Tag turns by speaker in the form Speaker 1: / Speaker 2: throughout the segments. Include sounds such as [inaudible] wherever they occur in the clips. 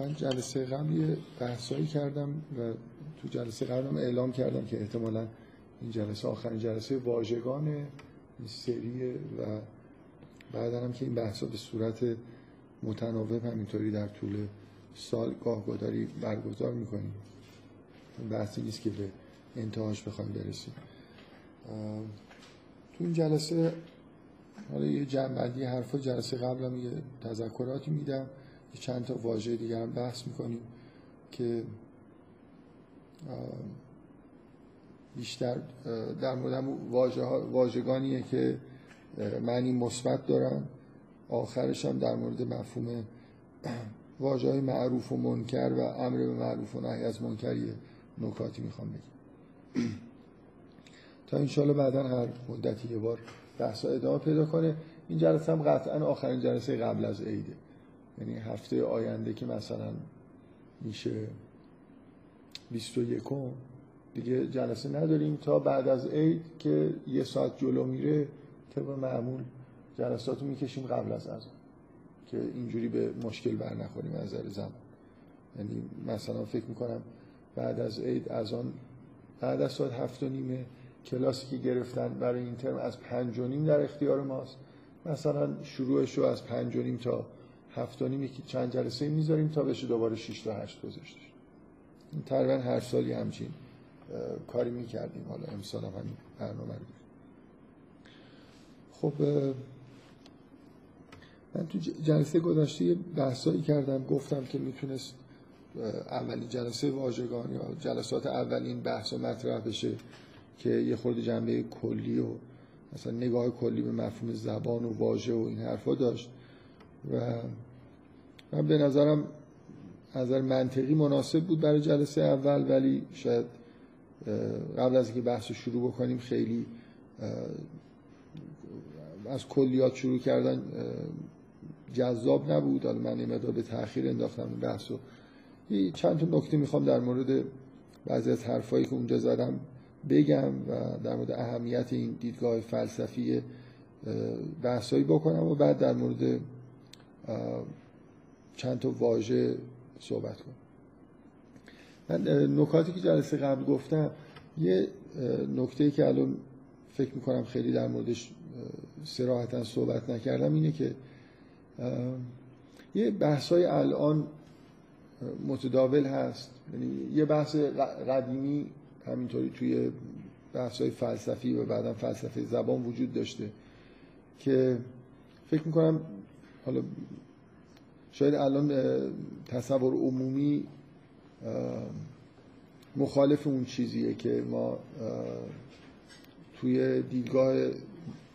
Speaker 1: من جلسه قبل یه بحثایی کردم و تو جلسه قبلم اعلام کردم که احتمالا این جلسه آخرین جلسه واژگان این سریه و بعدا هم که این بحثا به صورت متناوب همینطوری در طول سال گاه گداری برگزار می‌کنیم. بحثی نیست که به انتهاش بخوایم برسیم. تو این جلسه حالا یه جنبندی حرفا جلسه قبلم یه تذکراتی میدم. یه چند تا واژه دیگر هم بحث می‌کنیم که بیشتر در مورد واژه واژگانیه که معنی مثبت دارن. آخرش هم در مورد مفهوم واژه های معروف و منکر و امر به معروف و نهی از منکر یه نکاتی می‌خوام بگم. [clears throat] تا انشالله بعدا هر مدتی یه بار بحثا ادامه پیدا کنه. این جلسه هم قطعا آخرین جلسه قبل از عیده. یعنی هفته آینده که مثلا میشه 21 دیگه جلسه نداریم تا بعد از عید که یه ساعت جلو میره طبق معمول جلسات رو می‌کشیم قبل از از که اینجوری به مشکل بر نخوریم از نظر زمان. یعنی مثلا فکر می‌کنم بعد از عید از آن بعد از ساعت هفت و نیمه کلاسی که گرفتن برای این ترم از پنج و نیم در اختیار ماست. مثلا شروعش رو از پنج و نیم تا هفت که چند جلسه می‌ذاریم تا بشه دوباره 6 تا 8 گذاشته. تقریبا هر سالی همچین کاری می‌کردیم. حالا امسال هم همین برنامه رو خب من تو جلسه گذشته یه بحثایی کردم. گفتم که می‌تونست اولین جلسه واژگان یا جلسات اولین بحث و مطرح بشه که یه خورده جنبه کلی و مثلا نگاه کلی به مفهوم زبان و واژه و این حرفا داشت. و من به نظرم نظر منطقی مناسب بود برای جلسه اول ولی شاید قبل از اینکه بحث رو شروع بکنیم خیلی از کلیات شروع کردن جذاب نبود. حالا من این به تاخیر انداختم این بحث رو. چند تا نکته می‌خوام در مورد بعضی از حرفایی که اونجا زدم بگم و در مورد اهمیت این دیدگاه فلسفی بحثایی بکنم و بعد در مورد چند تا واژه صحبت کنم. من نکاتی که جلسه قبل گفتم یه نکته که الان فکر می‌کنم خیلی در موردش سراحتا صحبت نکردم اینه که یه بحثای الان متداول هست. یعنی یه بحث قدیمی همینطوری توی بحثای فلسفی و بعدا فلسفه زبان وجود داشته که فکر می‌کنم حالا شاید الان تصور عمومی مخالف اون چیزیه که ما توی دیدگاه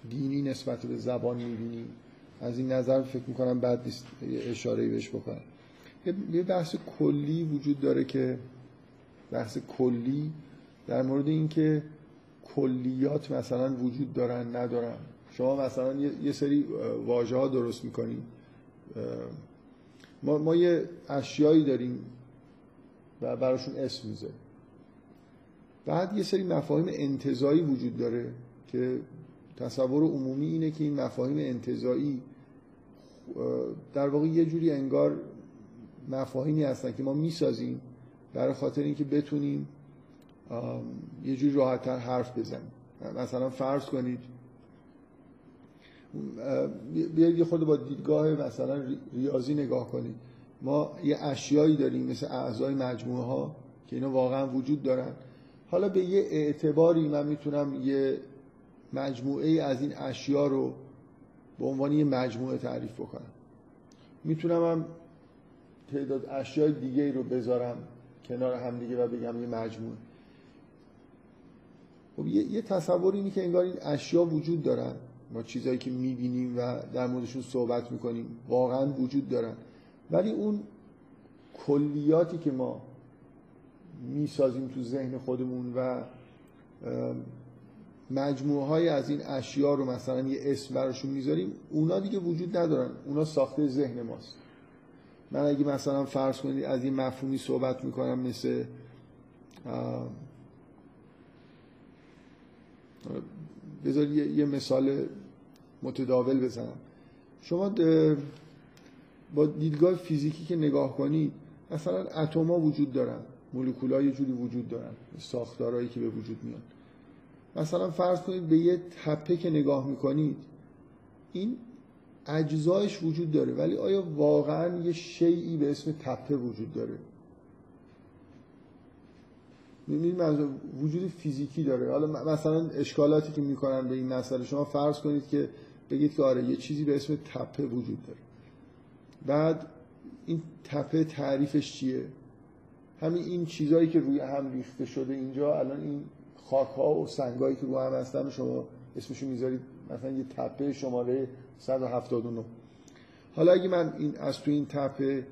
Speaker 1: دینی نسبت به زبان می‌بینیم. از این نظر فکر می‌کنم بعد نیست اشاره بهش بکنم. یه بحث کلی وجود داره که بحث کلی در مورد اینکه کلیات مثلا وجود دارن ندارن. شما مثلا یه سری واژه ها درست می‌کنیم ما, ما یه اشیایی داریم و براشون اسم می‌ذاریم. بعد یه سری مفاهیم انتظایی وجود داره که تصور عمومی اینه که این مفاهیم انتظایی در واقع یه جوری انگار مفاهیمی هستن که ما می‌سازیم برای خاطر اینکه بتونیم یه جوری راحتتر حرف بزنیم. مثلا فرض کنید بیاید یه خود با دیدگاه مثلا ریاضی نگاه کنید. ما یه اشیایی داریم مثل اعضای مجموعه ها که اینا واقعا وجود دارن. حالا به یه اعتباری من می‌تونم یه مجموعه از این اشیا رو به عنوان یه مجموعه تعریف بکنم. می‌تونم هم تعداد اشیای دیگه رو بذارم کنار هم دیگه و بگم یه مجموعه. خب یه, یه تصور اینی که انگار این اشیا وجود دارن. ما چیزایی که می‌بینیم و در موردشون صحبت می‌کنیم واقعا وجود دارن ولی اون کلیاتی که ما می‌سازیم تو ذهن خودمون و مجموعه های از این اشیا رو مثلا یه اسم براشون می‌ذاریم اونا دیگه وجود ندارن. اونا ساخته ذهن ماست. من اگه مثلا فرض کنید از این مفهومی صحبت می‌کنم مثل بذار یه مثال متداول بزنم. شما با دیدگاه فیزیکی که نگاه کنید مثلا اتما وجود دارن مولکول‌ها یه جوری وجود دارن ساختارهایی که به وجود میان مثلا فرض کنید به یه تپه که نگاه می‌کنید این اجزایش وجود داره ولی آیا واقعا یه شیعی به اسم تپه وجود داره؟ می‌بینید منظور وجود فیزیکی داره. حالا مثلا اشکالاتی که می‌کنن به این مسئله شما فرض کنید که بگید که آره یه چیزی به اسم تپه وجود داره. بعد این تپه تعریفش چیه؟ همین این چیزهایی که روی هم ریخته شده اینجا الان این خاک ها و سنگایی که روی هم هستن شما اسمشو می‌ذارید مثلا یه تپه شماره 179 حالا اگه من این از تو این تپه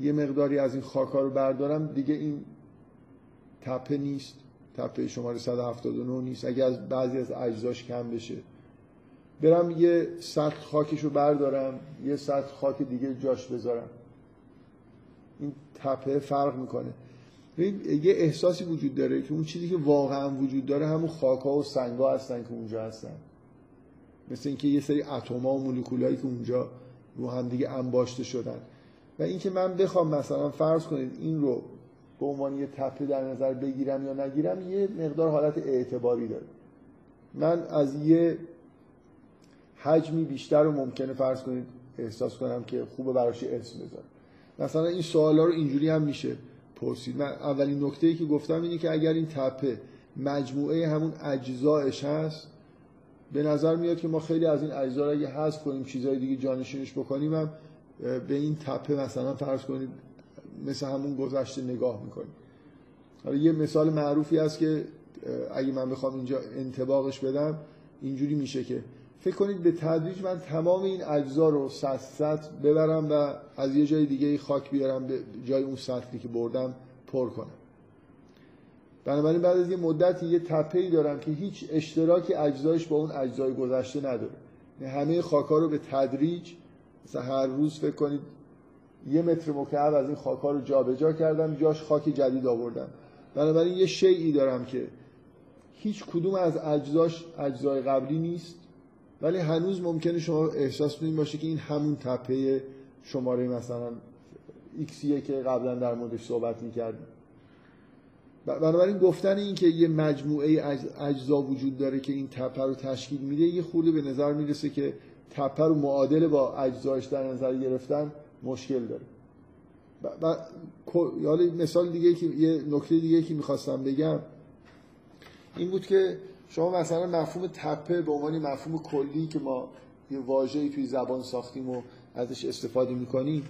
Speaker 1: یه مقداری از این خاک ها رو بردارم دیگه این تپه نیست. تپه شماره 179 نیست. اگه از بعضی از اجزاش کم بشه. برم یه سطح خاکش رو بردارم. یه سطح خاک دیگه جاش بذارم. این تپه فرق می‌کنه. یه احساسی وجود داره که اون چیزی که واقعا وجود داره همون خاک ها و سنگ ها هستن که اونجا هستن. مثل اینکه یه سری اتما و مولکولایی که اونجا رو هم دیگه انباشته شدن. و اینکه من بخوام مثلا فرض کنید این رو به عنوان یه تپه در نظر بگیرم یا نگیرم یه مقدار حالت اعتباری داره. من از یه حجمی بیشتر رو ممکنه فرض کنید احساس کنم که خوبه براش اسم بذارم مثلا این سوالا رو اینجوری هم میشه پرسید. من اولین نکته ای که گفتم اینه که اگر این تپه مجموعه همون اجزایش هست به نظر میاد که ما خیلی از این اجزا رو اگه حذف کنیم چیزهای دیگه جانشینش بکنیم هم به این تپه مثلا فرض کنید مثل همون گذشته نگاه می‌کنیم حالا یه مثال معروفی هست که اگه من بخوام اینجا انتباقش بدم اینجوری میشه که فکر کنید به تدریج من تمام این اجزا رو سطح ببرم و از یه جای دیگه خاک بیارم به جای اون سطحی که بردم پر کنم. بنابراین بعد از یه مدتی یه تپه‌ای دارم که هیچ اشتراکی اجزایش با اون اجزای گذشته نداره. یعنی همه خاک‌ها رو به تدریج مثلا هر روز فکر کنید یه متر مکعب از این خاک‌ها رو جابجا کردم جاش خاک جدید آوردم. بنابراین یه شیعی دارم که هیچ کدوم از اجزاش اجزای قبلی نیست ولی هنوز ممکنه شما احساس کنید باشه که این همون تپه شماره مثلا ایکسیه که قبلا در موردش صحبت می‌کردیم. بنابراین گفتن این که یه مجموعه اجزا وجود داره که این تپه رو تشکیل میده یه خورده به نظر می‌رسه که تپه رو معادل با اجزایش در نظر گرفتن مشکل داره. یاد مثال دیگه که یه نکته دیگه که می‌خواستم بگم این بود که شما مثلا مفهوم تپه به عنوان مفهوم کلی که ما یه واژه‌ای توی زبان ساختیم و ازش استفاده می‌کنیم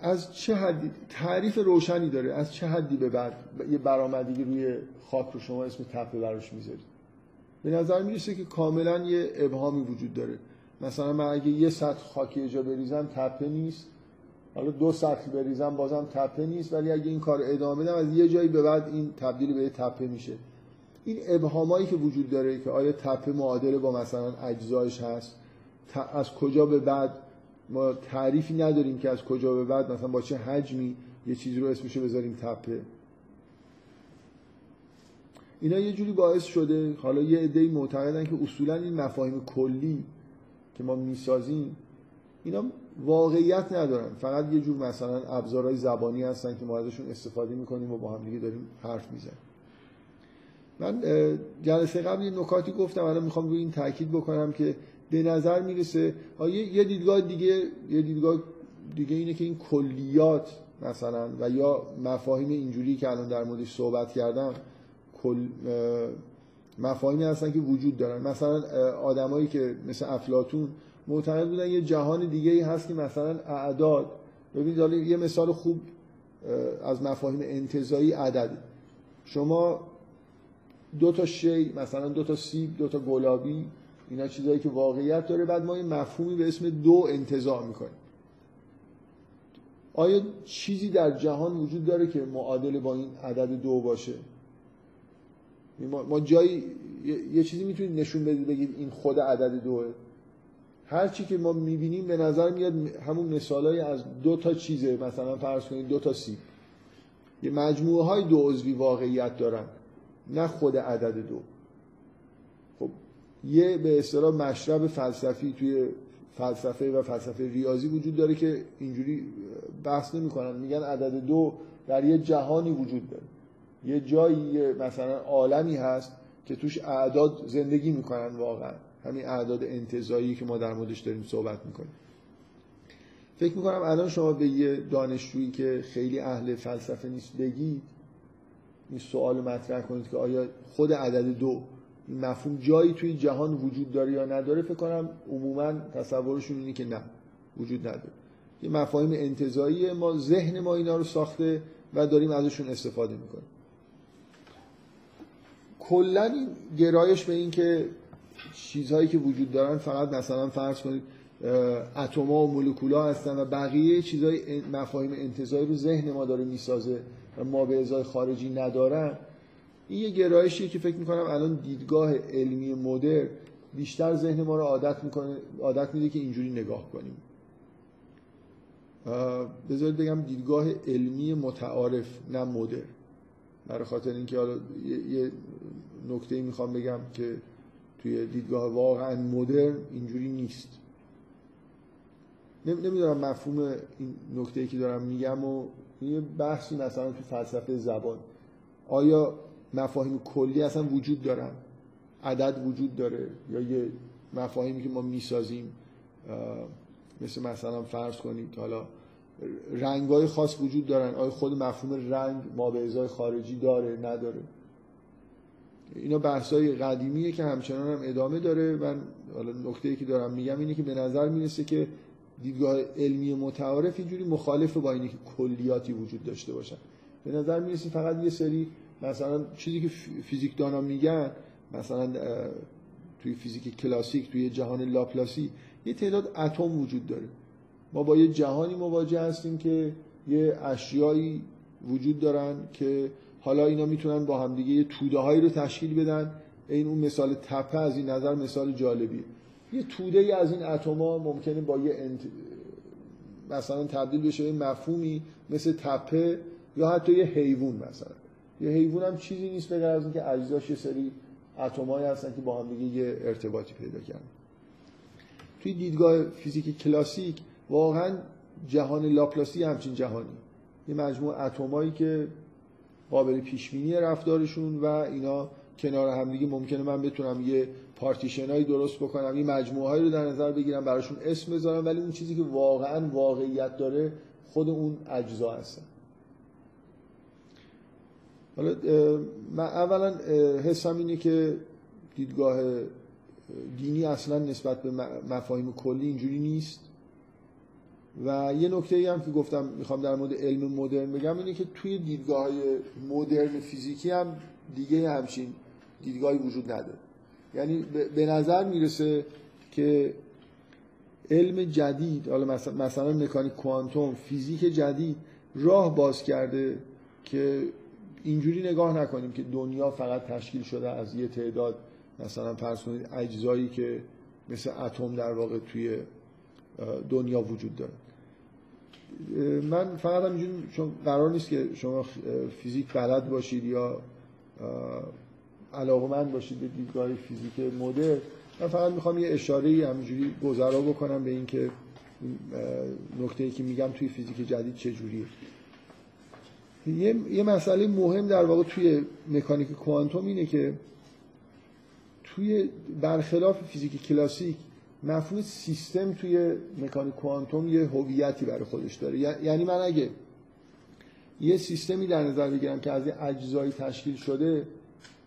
Speaker 1: از چه حدی تعریف روشنی داره. از چه حدی به بعد یه برآمدگی روی خاک رو شما اسم تپه براش می‌ذارید. به نظر می‌رسه که کاملا یه ابهامی وجود داره. مثلا من اگه یه سطح خاکی جا بریزم تپه نیست. حالا دو سطح بریزم بازم تپه نیست. ولی اگه این کار ادامه بدم از یه جایی به بعد این تبدیل به تپه میشه. این ابهامایی که وجود داره که آیا تپه معادله با مثلا اجزایش هست؟ از کجا به بعد؟ ما تعریفی نداریم که از کجا به بعد مثلا با چه حجمی یه چیزی رو اسمشو بذاریم تپه. اینا یه جوری باعث شده حالا یه عده‌ای معتقدن که اصولا این مفاهیم کلی که ما می‌سازیم اینا واقعیت ندارن. فقط یه جور مثلا ابزارهای زبانی هستن که ما ازشون استفاده می‌کنیم و با هم دیگه داریم حرف می‌زنیم. من جلسه قبل یه نکاتی گفتم الان می‌خوام روی این تاکید بکنم که به نظر می‌رسه یه دیدگاه دیگه یه دیدگاه دیگه اینه که این کلیات مثلا و یا مفاهیم اینجوری که الان در موردش صحبت کردم کل مفاهیمی هستن که وجود دارن. مثلا آدمایی که مثل افلاتون معتقد بودن یه جهان دیگه ای هست که مثلا اعداد. ببینید یه مثال خوب از مفاهیم انتظایی عدد شما دو تا شی مثلا دو تا سیب دو تا گلابی اینا چیزایی که واقعیت داره بعد ما یه مفهومی به اسم دو انتظار می‌کنیم. آیا چیزی در جهان وجود داره که معادل با این عدد دو باشه؟ ما جایی یه چیزی می‌تونید نشون بدید بگید این خود عدد دوه. هر چی که ما می‌بینیم به نظر میاد همون مثالای از دو تا چیزه. مثلا فرض کنید دو تا سیب. یه مجموعه های دو عضوی واقعیت دارن نه خود عدد دو. خب یه به اصطلاح مشرب فلسفی توی فلسفه و فلسفه ریاضی وجود داره که اینجوری بحث نمی‌کنن. میگن عدد دو در یه جهانی وجود داره. یه جایی مثلا عالمی هست که توش اعداد زندگی می‌کنن واقعا. همین اعداد انتظایی که ما در موردش داریم صحبت می‌کنیم. فکر می‌کنم الان شما به یه دانشجویی که خیلی اهل فلسفه نیست بگید این سوال مطرح کنید که آیا خود عدد دو مفهوم جایی توی جهان وجود داره یا نداره؟ فکر کنم عموما تصورشون اینه که نه وجود نداره. یه مفاهیم انتظایی ما ذهن ما اینا رو ساخته و داریم ازشون استفاده می‌کنیم. کلا این گرایش به این که چیزهایی که وجود دارن فقط مثلا فرض کنید اتما و مولکولا هستن و بقیه چیزهای مفاهیم انتظایی رو ذهن ما داره می‌سازه و ما به ازای خارجی ندارن. این یه گرایشیه که فکر می‌کنم الان دیدگاه علمی مدر بیشتر ذهن ما رو عادت می‌کنه عادت میده که اینجوری نگاه کنیم. بذارید بگم دیدگاه علمی متعارف نه مدر برای خاطر اینکه حالا یه نکته می‌خوام بگم که توی دیدگاه واقعا مدرن اینجوری نیست. نمی‌دونم مفهوم این نکته که دارم میگم و یه بحثی مثلا تو فلسفه زبان. آیا مفاهیم کلی اصلا وجود دارن؟ عدد وجود داره؟ یا یه مفاهیمی که ما می‌سازیم مثل مثلا فرض کنید حالا رنگای خاص وجود دارن. آیا خود مفهوم رنگ ما به ازای خارجی داره؟ نداره. اینا بحثای قدیمیه که همچنان هم ادامه داره. من حالا نکته که دارم میگم اینه که به نظر می‌رسه که دیدگاه علمی متعارف اینجوری مخالف با اینه که کلیاتی وجود داشته باشن. به نظر می‌رسه فقط یه سری مثلا چیزی که فیزیک دانا میگن مثلا توی فیزیک کلاسیک توی جهان لاپلاسی یه تعداد اتم وجود داره. ما با یه جهانی مواجه هستیم که یه اشیایی وجود دارن که حالا اینا می‌تونن با همدیگه یه توده هایی رو تشکیل بدن. این اون مثال تپه از این نظر مثال جالبیه. یه توده ای از این اتما ممکنه با یه انت... مثلا تبدیل بشه به مفهومی مثل تپه یا حتی یه حیوان مثلا. یه حیوان هم چیزی نیست به از اینکه اجزاش یه سری اتمایی هستن که با هم دیگه یه ارتباطی پیدا کردن. توی دیدگاه فیزیک کلاسیک واقعا جهان لاپلاسی همچین جهانی. یه مجموعه اتمایی که قابل پیش بینی رفتارشون و اینا کنار همدیگه ممکنه من بتونم یه پارتیشنایی درست بکنم یه مجموعه هایی رو در نظر بگیرم براشون اسم بذارم ولی اون چیزی که واقعا واقعیت داره خود اون اجزا هستن. حالا من اولا حسم اینه که دیدگاه دینی اصلا نسبت به مفاهیم کلی اینجوری نیست. و یه نکته هم که گفتم می‌خوام در مورد علم مدرن بگم اینه که توی دیدگاه مدرن فیزیکی هم دیگه همچین دیدگاهی وجود نداره. یعنی به نظر می‌رسه که علم جدید حالا مثلا مکانیک کوانتوم فیزیک جدید راه باز کرده که اینجوری نگاه نکنیم که دنیا فقط تشکیل شده از یه تعداد مثلا فرض کنید اجزایی که مثل اتم در واقع توی دنیا وجود داره. من فقط هم چون قرار نیست که شما فیزیک بلد باشید یا علاقمند باشید به دیدگاه فیزیک مدر من فقط می‌خوام یه اشاره همینجوری گذرا بکنم به اینکه نکته ای که میگم توی فیزیک جدید چجوریه یه،, یه مسئله مهم در واقع توی مکانیک کوانتوم اینه که توی برخلاف فیزیک کلاسیک مفهوم سیستم توی مکانیک کوانتوم یه هویتی برای خودش داره. یعنی من اگه یه سیستمی در نظر بگیرم که از اجزایی تشکیل شده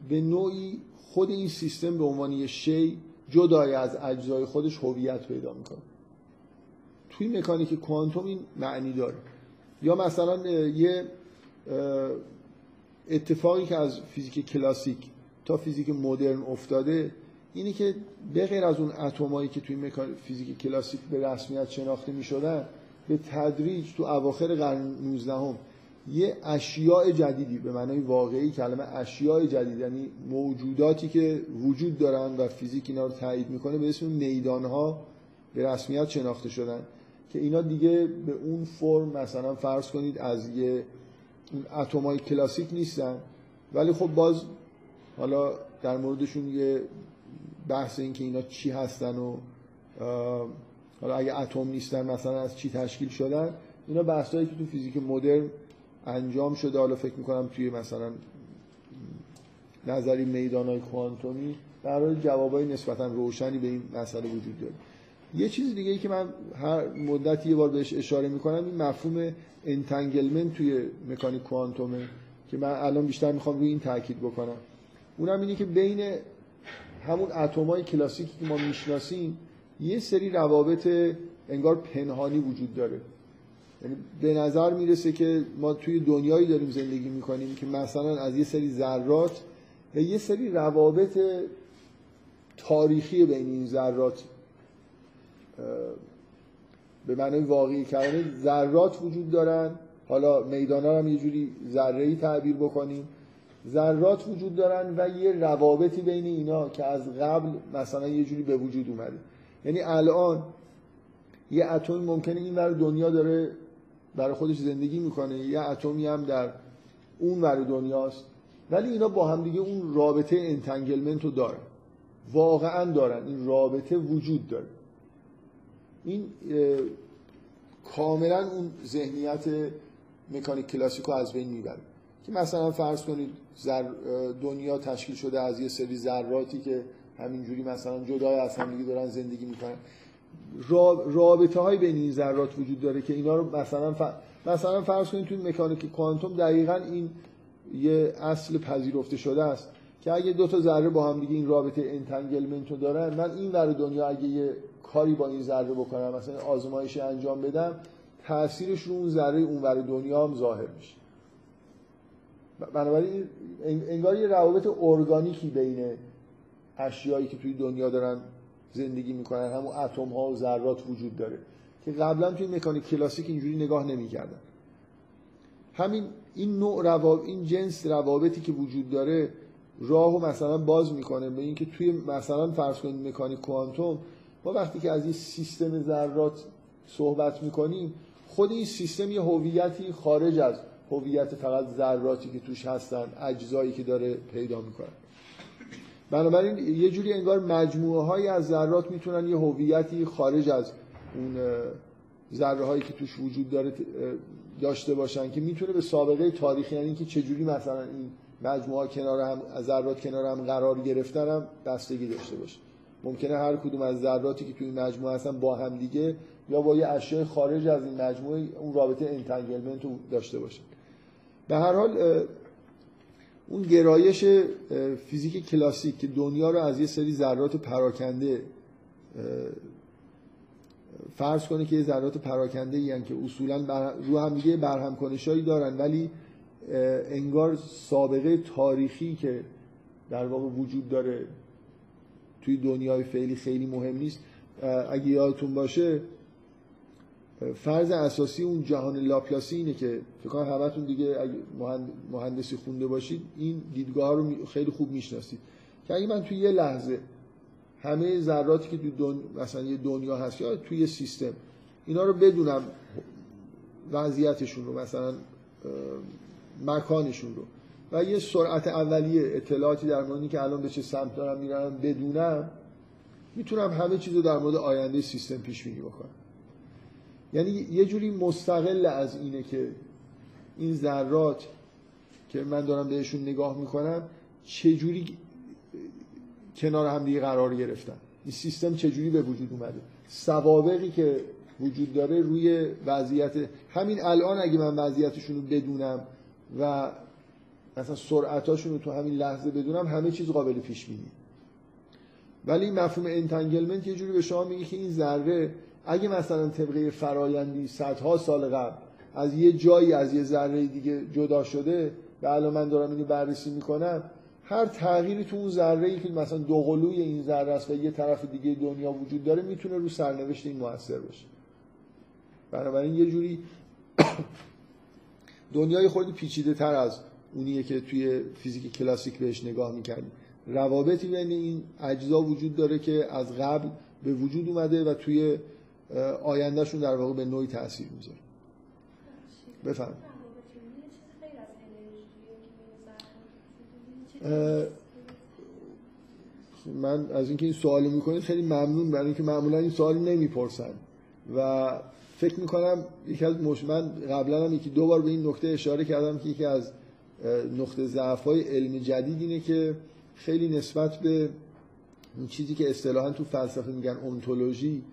Speaker 1: به نوعی خود این سیستم به عنوان یه شی جدای از اجزای خودش هویت پیدا می‌کنه. توی مکانیک کوانتوم این معنی داره. یا مثلا یه اتفاقی که از فیزیک کلاسیک تا فیزیک مدرن افتاده اینه که به غیر از اون اتمایی که توی فیزیک کلاسیک به رسمیت شناخته می شدن به تدریج تو اواخر قرن 19 هم یه اشیاء جدیدی به معنای واقعی کلمه اشیاء جدید یعنی موجوداتی که وجود دارن و فیزیک اینا رو تایید می‌کنه به اسم میدان ها به رسمیت شناخته شدن که اینا دیگه به اون فرم مثلا فرض کنید از یه اتمای کلاسیک نیستن. ولی خب باز حالا در موردشون یه بحث این که اینا چی هستن و حالا اگه اتم نیستن مثلا از چی تشکیل شدن اینا بحثایی که تو فیزیک مدرن انجام شده. حالا فکر می‌کنم توی مثلا نظری میدان های کوانتومی در جوابای نسبتا روشنی به این مسئله وجود داره. یه چیز دیگه ای که من هر مدت یه بار بهش اشاره می‌کنم این مفهوم entanglement توی مکانیک کوانتومه که من الان بیشتر می‌خوام روی این تاکید بکنم. اونم اینه که بین همون اتمای کلاسیکی که ما می‌شناسیم یه سری روابط انگار پنهانی وجود داره. یعنی به نظر می‌رسه که ما توی دنیایی داریم زندگی می‌کنیم که مثلا از یه سری ذرات و یه سری روابط تاریخی بین این ذرات به معنای واقعی کلمه ذرات وجود دارن. حالا میدان هم یه جوری ذره تعبیر بکنیم. ذرات وجود دارن و یه روابطی بین اینا که از قبل مثلا یه جوری به وجود اومده. یعنی الان یه اتم ممکنه این ور دنیا داره برای خودش زندگی می‌کنه یه اتمی هم در اون ور دنیاست ولی اینا با هم دیگه اون رابطه entanglement رو دارن. واقعا دارن این رابطه وجود داره. این کاملا اون ذهنیت مکانیک کلاسیکو از بین می‌بره. که مثلا فرض کنید دنیا تشکیل شده از یه سری ذراتی که همینجوری مثلا جدای از هم دیگه دارن زندگی می‌کنن. رابطه های بین این ذرات وجود داره که اینا رو مثلا مثلا فرض کنید توی مکانیک کوانتوم دقیقا این یه اصل پذیرفته شده است که اگه دو تا ذره با هم دیگه این رابطه entanglement رو دارن من این ور دنیا اگه یه کاری با این ذره بکنم مثلا آزمایشی انجام بدم تاثیرش رو اون ذره اونور دنیا هم ظاهر میشه. بنابراین انگار یه روابط ارگانیکی بین اشیایی که توی دنیا دارن زندگی می‌کنن همون اتم ها و ذرات وجود داره که قبلا توی مکانیک کلاسیک اینجوری نگاه نمی‌کردن. همین این نوع رواب... این جنس روابطی که وجود داره راهو مثلا باز می‌کنه به اینکه توی مثلا فرض کنید مکانیک کوانتوم ما وقتی که از این سیستم ذرات صحبت می‌کنیم خود این سیستم یه هویتی خارج از هویت فقط ذراتی که توش هستن اجزایی که داره پیدا می‌کنن بنابراین یه جوری انگار مجموعه های از ذرات می‌تونن یه هویتی خارج از اون ذره هایی که توش وجود داره داشته باشن که می‌تونه به سابقه تاریخی یعنی اینکه چجوری مثلا این مجموعه کنار هم ذرات کنار هم قرار گرفتن هم بستگی داشته باشه. ممکنه هر کدوم از ذراتی که توی این مجموعه هستن با هم دیگه یا با یه اشیاء خارج از این مجموعه اون رابطه entanglement داشته باشه به هر حال اون گرایش فیزیک کلاسیک که دنیا رو از یه سری ذرات پراکنده فرض کنه که یه ذرات پراکنده یعنی که اصولا رو هم دیگه برهم کنشایی دارن ولی انگار سابقه تاریخی که در واقع وجود داره توی دنیای فعلی خیلی مهم نیست. اگه یادتون باشه فرض اساسی اون جهان لاپلاسی اینه که فکر کنم همتون دیگه اگه مهندسی خونده باشید این دیدگاه رو خیلی خوب می‌شناسید. که اگه من توی یه لحظه همه ذراتی که تو مثلا یه دنیا هست یا توی سیستم اینا رو بدونم وضعیتشون رو مثلا مکانشون رو و یه سرعت اولیه اطلاعاتی در مورد که الان به چه سمت دارم میرم بدونم می‌تونم همه چیز رو در مورد آینده سیستم پیش بینی بکنم. یعنی یه جوری مستقل از اینه که این ذرات که من دارم بهشون نگاه می‌کنم چه جوری کنار هم دیگه قرار گرفتن. این سیستم چجوری به وجود اومده؟ سوابقی که وجود داره روی وضعیت همین الان اگه من وضعیتشون رو بدونم و مثلا سرعتاشون رو تو همین لحظه بدونم همه چیز قابل پیش بینی. ولی مفهوم انتنگلمنت یه جوری به شما میگه که این ذره اگه مثلا طبقه فرایندی صدها سال قبل از یه جایی از یه ذره دیگه جدا شده و الان من دارم اینو بررسی می‌کنم هر تغییری تو اون ذره ای که مثلا دوقلوی این ذره است و یه طرف دیگه دنیا وجود داره می‌تونه رو سرنوشت این موثر باشه. بنابراین یه جوری [coughs] دنیای خودی پیچیده تر از اونیه که توی فیزیک کلاسیک بهش نگاه می‌کردیم روابطی بین این اجزا وجود داره که از قبل به وجود اومده و توی آیندهشون در واقع به نوعی تاثیر می‌ذاره. بفهم من از اینکه این سوال می‌کنید خیلی ممنون برای اینکه معمولا این سوال نمی‌پرسن. و فکر می‌کنم یکی از مش... من قبلا هم یکی دو بار به این نکته اشاره کردم که یکی از نقطه ضعف های علم جدید اینه که خیلی نسبت به این چیزی که اصطلاحا تو فلسفه میگن اونتولوژی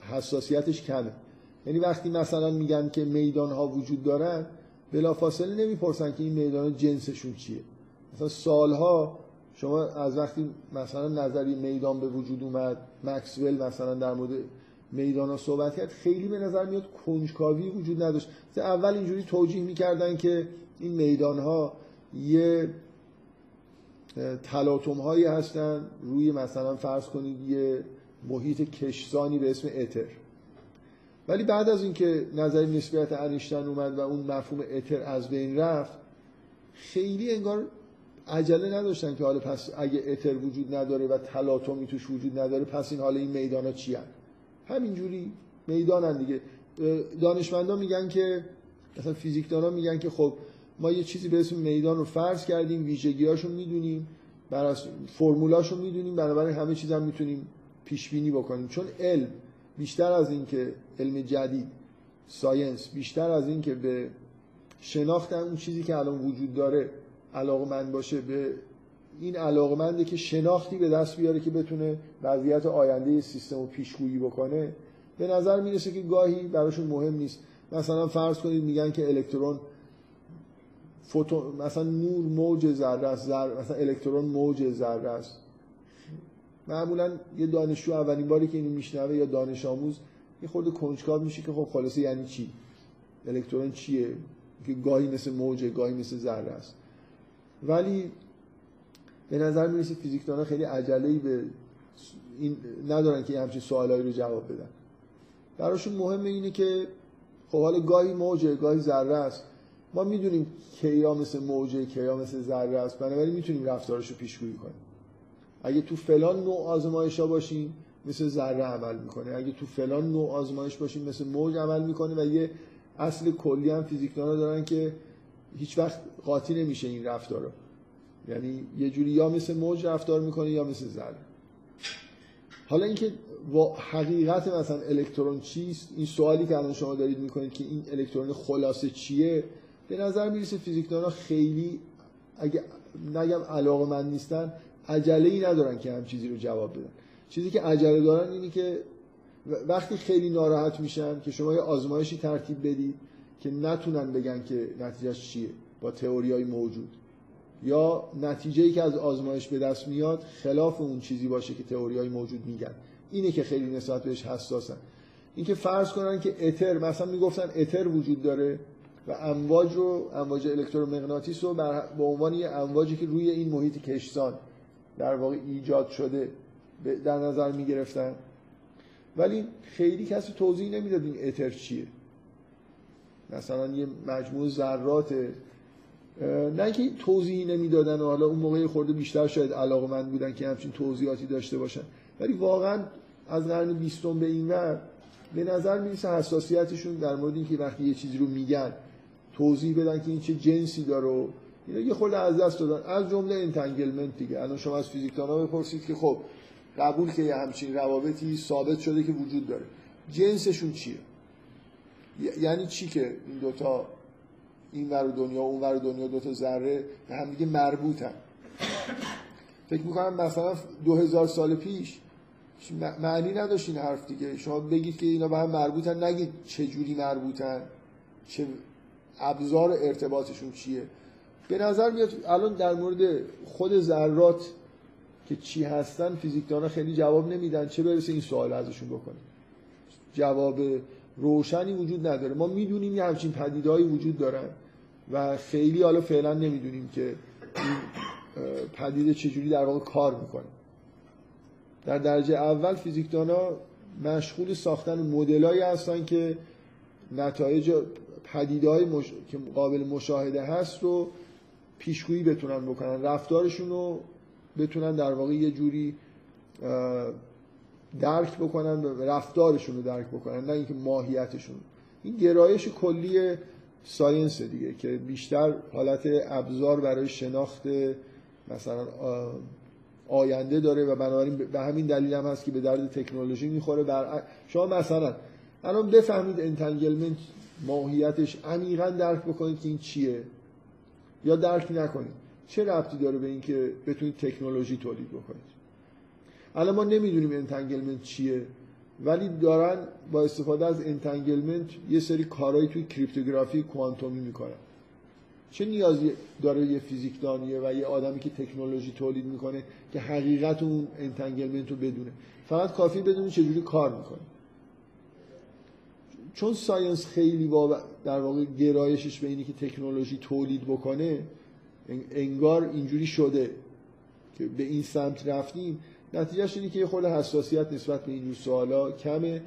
Speaker 1: حساسیتش کمه. یعنی وقتی مثلا میگن که میدان ها وجود دارن بلافاصله نمی‌پرسن که این میدان جنسشون چیه. مثلا سالها شما از وقتی مثلا نظری میدان به وجود اومد مکسول مثلا در مورد میدان ها صحبت کرد خیلی به نظر میاد کنجکاوی وجود نداشت. اول اینجوری توجیه می‌کردن که این میدان ها یه تلاطم هایی هستن روی مثلا فرض کنید یه محیط کشزانی به اسم اتر ولی بعد از اینکه نظر نسبیت انیشتن اومد و اون مفهوم اتر از بین رفت خیلی انگار عجله نداشتن که حالا پس اگه اتر وجود نداره و تلاطمی توش وجود نداره پس این حالا این میدان ها چی هن؟ همینجوری می‌دانن دیگه دانشمندان میگن که مثلا فیزیکدانا میگن که خب ما یه چیزی به اسم میدان رو فرض کردیم ویژگیاشو می‌دونیم بر فرمولاشو می‌دونیم بنابراین همه چیز هم می‌تونیم پیش بینی بکنیم. چون علم بیشتر از این که علم جدید ساینس بیشتر از این که به شناخت اون چیزی که الان وجود داره علاقمند باشه به این علاقمنده که شناختی به دست بیاره که بتونه وضعیت آینده سیستم رو پیشگویی بکنه به نظر می‌رسه که گاهی براشون مهم نیست. مثلا فرض کنید میگن که الکترون فوتون مثلا نور موج ذره است مثلا الکترون موج ذره است. معمولا یه دانشجو اولین باری که اینو میشنوه یا دانش آموز یه خورده کنجکاو میشه که خب خلاصه یعنی چی؟ الکترون چیه؟ که گاهی مثل موجه گاهی مثل ذره است. ولی به نظر می‌رسه فیزیکدانا خیلی عجله به این ندارن که همچین سوالایی رو جواب بدن. براشون مهمه اینه که خب حالا گاهی موجه گاهی ذره است. ما می‌دونیم کیا مثل موجه کیا مثل ذره است. بنابراین می‌تونیم رفتارش رو پیشگویی کنیم. اگه تو فلان نوع آزمایش ها باشیم مثل ذره عمل می‌کنه. اگه تو فلان نوع آزمایش باشیم مثل موج عمل می‌کنه و یه اصل کلی هم فیزیکدانا دارن که هیچ وقت قاطی نمیشه این رفتارا یعنی یه جوری یا مثل موج رفتار می‌کنه یا مثل ذره. حالا اینکه حقیقت مثلا الکترون چیست؟ این سوالی که الان شما دارید می‌کنید که این الکترون خلاصه چیه؟ به نظر می‌رسه فیزیکدانا خیلی اگه نگم علاقه من نیستن عجله ای ندارن که هم چیزی رو جواب بدن. چیزی که عجله دارن اینی که وقتی خیلی ناراحت میشن که شما یه آزمایشی ترتیب بدید که نتونن بگن که نتیجهش چیه با تئوری های موجود. یا نتیجه ای که از آزمایش به دست میاد خلاف اون چیزی باشه که تئوری های موجود میگن. اینه که خیلی نسبت بهش حساسن. اینکه فرض کنن که اتر مثلا می‌گفتن اتر وجود داره و امواج رو امواج الکترومغناطیس رو به عنوان یه امواجی که روی این محیط کشسان در واقع ایجاد شده در نظر می گرفتن ولی خیلی کسی توضیح نمی‌داد این اتر چیه. مثلا یه مجموع ذرات نه که توضیحی نمی‌دادن و حالا اون موقع خورده بیشتر شاید علاقه من بودن که همچین توضیحاتی داشته باشن. ولی واقعا از قرن بیستم به این ور به نظر می‌رسه حساسیتشون در مورد اینکه وقتی یه چیزی رو میگن توضیح بدن که این چه جنسی داره و اینا یه خورده از دست دادن. از جمله entanglement دیگه. الان شما از فیزیکدانا بپرسید که خب قبول که یه همچین روابطی ثابت شده که وجود داره. جنسشون چیه؟ یعنی چی که این دوتا این ور دنیا اون ور دنیا دوتا ذره به هم دیگه مربوطن. فکر می‌کنم مثلا دو هزار سال پیش معنی نداشت این حرف دیگه. شما بگید که اینا به هم مربوطن نگید چه جوری مربوطن چه ابزار ارتباطشون چیه. به نظر میاد الان در مورد خود ذرات که چی هستن فیزیکدانا خیلی جواب نمیدن. چه برسه این سوال ازشون بکنیم؟ جواب روشنی وجود نداره. ما می‌دونیم یه همچین پدیدهایی وجود دارن و خیلی حالا فعلا نمی‌دونیم که این پدیده چجوری در واقع کار می‌کنه. در درجه اول فیزیکدانا مشغول ساختن مدلایی هستن که نتایج پدیده مش... که قابل مشاهده هست رو پیشگویی بتونن بکنن رفتارشون رو بتونن در واقع یه جوری درک بکنن رفتارشون رو درک بکنن نه اینکه ماهیتشون. این گرایش کلی science دیگه که بیشتر حالت ابزار برای شناخت مثلا آینده داره و بنابراین به همین دلیل هم هست که به درد تکنولوژی می‌خوره. فرض شما مثلا الان بفهمید entanglement ماهیتش عمیقا درک بکنید که این چیه. یا درک نکنید. چه ربطی داره به اینکه بتونید تکنولوژی تولید بکنید؟ الان ما نمی‌دونیم entanglement چیه ولی دارن با استفاده از entanglement یه سری کارهایی توی cryptography کوانتومی می‌کنن. چه نیازی داره یه فیزیکدانیه و یه آدمی که تکنولوژی تولید می‌کنه که حقیقت اون entanglement رو بدونه؟ فقط کافی بدونه چجوری کار می‌کنه. چون science خیلی در واقع گرایشش به اینی که تکنولوژی تولید بکنه انگار اینجوری شده که به این سمت رفتیم. نتیجه‌ش اینه که یه خورده حساسیت نسبت به اینجور سوالا کمه.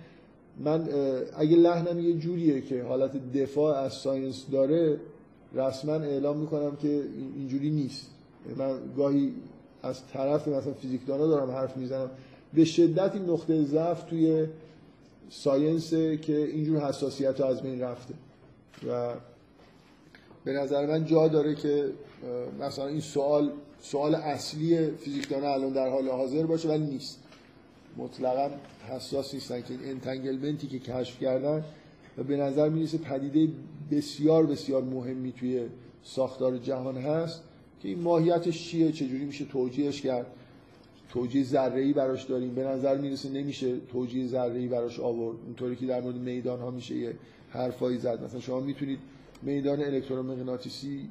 Speaker 1: من اگه لحنم یه جوریه که حالت دفاع از science داره رسما اعلام می‌کنم که اینجوری نیست. من گاهی از طرف مثلا فیزیکدانا دارم حرف می‌زنم. به شدت این نقطه ضعف توی science که اینجور حساسیت از بین رفته. و به نظر من جا داره که مثلا این سوال سوال اصلی فیزیکدانا الان در حال حاضر باشه ولی نیست. مطلقا حساس نیستن که این انتنگلمنتی که کشف کردن و به نظر می‌رسه پدیده بسیار بسیار مهمی توی ساختار جهان هست که این ماهیتش چیه چجوری میشه توجیهش کرد. توجیه ذره براش داریم. به نظر می‌رسه نمیشه توجیه ذره براش آورد. اونطوری که در مورد میدان ها میشه یه حرفایی زد. مثلا شما می‌تونید میدان الکترومغناطیسی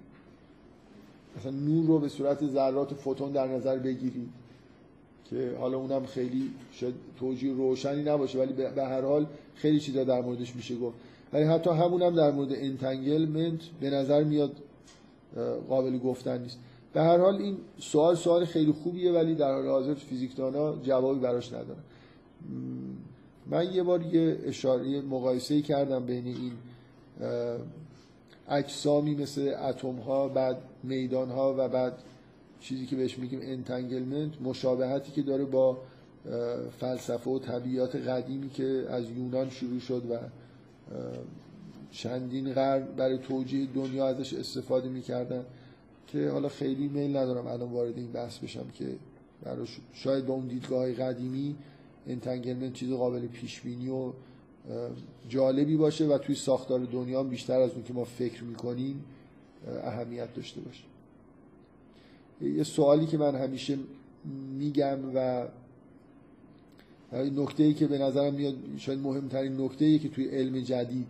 Speaker 1: مثلا نور رو به صورت ذرات فوتون در نظر بگیرید که حالا اونم خیلی شاید توجیه روشنی نباشه ولی به هر حال خیلی چیزا در موردش میشه گفت. ولی حتی همونم در مورد entanglement به نظر میاد قابل گفتن نیست. به هر حال این سوال سوال خیلی خوبیه ولی در حال حاضر فیزیکدانا جوابی براش ندارن من یه بار یه اشاره مقایسه کردم بین این اجسامی مثل اتم ها بعد میدان ها و بعد چیزی که بهش میگیم انتنگلمنت مشابهتی که داره با فلسفه و طبیعت قدیمی که از یونان شروع شد و چندین قرن برای توجیه دنیا ازش استفاده می‌کردن. که حالا خیلی میل ندارم الان وارد این بحث بشم که براش شاید با اون دیدگاه قدیمی entanglement چیز قابل پیش بینی و جالبی باشه و توی ساختار دنیا بیشتر از اون که ما فکر می‌کنیم اهمیت داشته باشه. یه سوالی که من همیشه میگم و نکته ای که به نظرم میاد شاید مهمترین نکته ای که توی علم جدید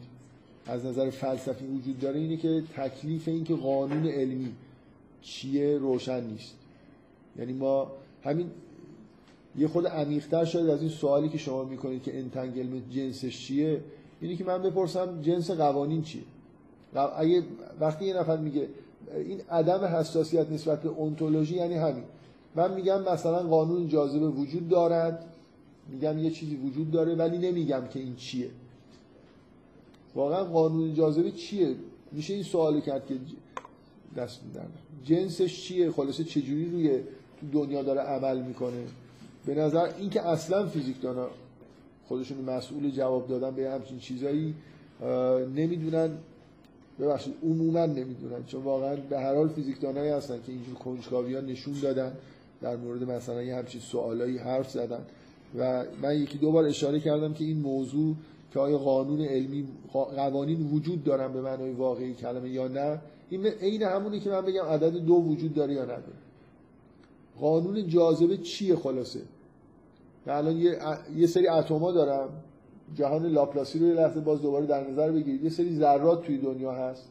Speaker 1: از نظر فلسفی وجود داره اینه که تکلیف این که قانون علمی چیه روشن نیست. یعنی ما همین یه خود عمیق‌تر شاید از این سوالی که شما می‌کنید که انتنگلمنت جنسش چیه اینی که من بپرسم جنس قوانین چیه؟ اگه وقتی یه نفر میگه این عدم حساسیت نسبت به انتولوژی یعنی همین. من میگم مثلا قانون جاذبه وجود دارد میگم یه چیزی وجود داره ولی نمیگم که این چیه. واقعا قانون جاذبه چیه؟ میشه این سوالو کرد که دست میدن جنسش چیه؟ خلاصه چجوری روی تو دنیا داره عمل می‌کنه؟ به نظر اینکه اصلا فیزیکدانا خودشون مسئول جواب دادن به همچین چیزایی نمی‌دونن. ببخشید عموما نمی‌دونن. چون واقعا به هر حال فیزیکدانایی هستن که اینجور کنجکاوی ها نشون دادن. در مورد مثلا یه همچین سوالایی حرف زدن. و من یکی دو بار اشاره کردم که این موضوع که آیا قانون علمی قوانین وجود دارن به معنای واقعی کلمه یا نه این عین همونی که من بگم عدد دو وجود داره یا نداره قانون جاذبه چیه خلاصه؟ الان یه, یه سری اتما دارم. جهان لاپلاسی رو یه لحظه باز دوباره در نظر بگیرید. یه سری ذرات توی دنیا هست.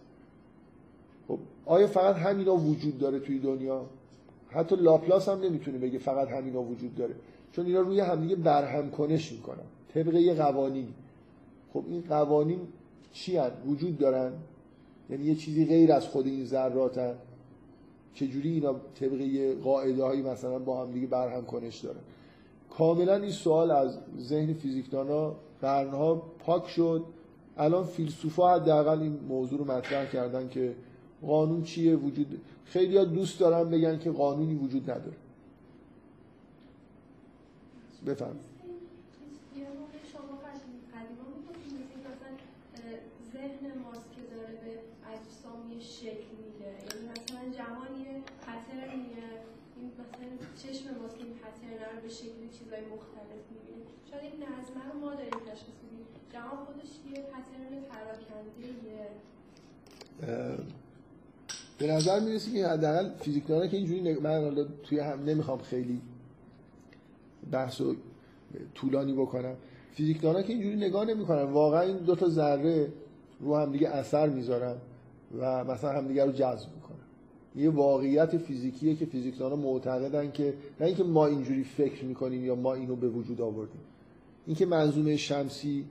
Speaker 1: خب آیا فقط همینا وجود داره توی دنیا؟ حتی لاپلاس هم نمی‌تونه بگه فقط همینا وجود داره. چون اینا روی همدیگه برهم کنش می‌کنن. طبق یه قوانین خب این قوانین چی هن؟ وجود دارن؟ یعنی یه چیزی غیر از خود این ذرات چجوری اینا طبق یه قاعده هایی مثلا با هم دیگه برهم کنش دارن کاملا این سوال از ذهن فیزیکدانا قرنها پاک شد. الان فیلسوفا حداقل این موضوع رو مطرح کردن که قانون چیه وجود خیلی دوست دارن بگن که قانونی وجود نداره. بفهم
Speaker 2: ذهن ماست که داره به اجسام شکل میده یعنی مثلا جهان یه پترنیه این مثلا چشم ماست که این پترن رو به شکلی چیزای مختلف می‌بینیم شاید این نظمه رو ما داریم تشخیص میدیم جهان خودش یه پترن پراکنده
Speaker 1: به نظر می‌رسه که حداقل فیزیکدانا که اینجوری. من حالا توی هم نمی‌خوام خیلی بحث و طولانی بکنم. فیزیکدانا که اینجوری نگاه نمی‌کنن. واقعا این دو تا ذره رو هم دیگه اثر می‌ذارن و مثلا همدیگه رو جذب می‌کنن. یه واقعیت فیزیکیه که فیزیکدانا معتقدن که نه اینکه ما اینجوری فکر می‌کنیم یا ما اینو به وجود آوردیم. اینکه منظومه شمسی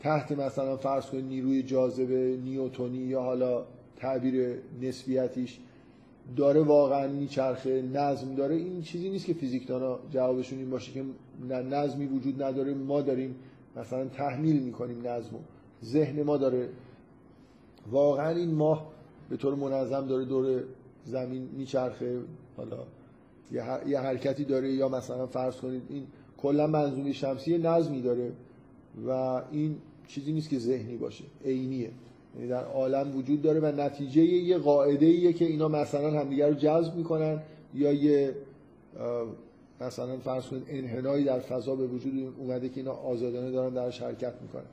Speaker 1: تحت مثلا فرض کنید نیروی جاذبه نیوتونی یا حالا تعبیر نسبیتیش داره واقعا میچرخه نظم داره. این چیزی نیست که فیزیکدانا جوابشون این باشه که نظمی وجود نداره. ما داریم مثلا تحمیل می‌کنیم نظمو. ذهن ما داره. واقعا این ماه به طور منظم داره دور زمین میچرخه. حالا یه حرکتی داره. یا مثلا فرض کنید این کلا منظومه شمسی نظمی داره و این چیزی نیست که ذهنی باشه عینیه. یعنی در عالم وجود داره و نتیجه یه قاعده ایه که اینا مثلا همدیگه رو جذب می‌کنن یا یه مثلا فرض کنید انحنایی در فضا به وجود اومده که اینا آزادانه دارن درش حرکت می‌کنن.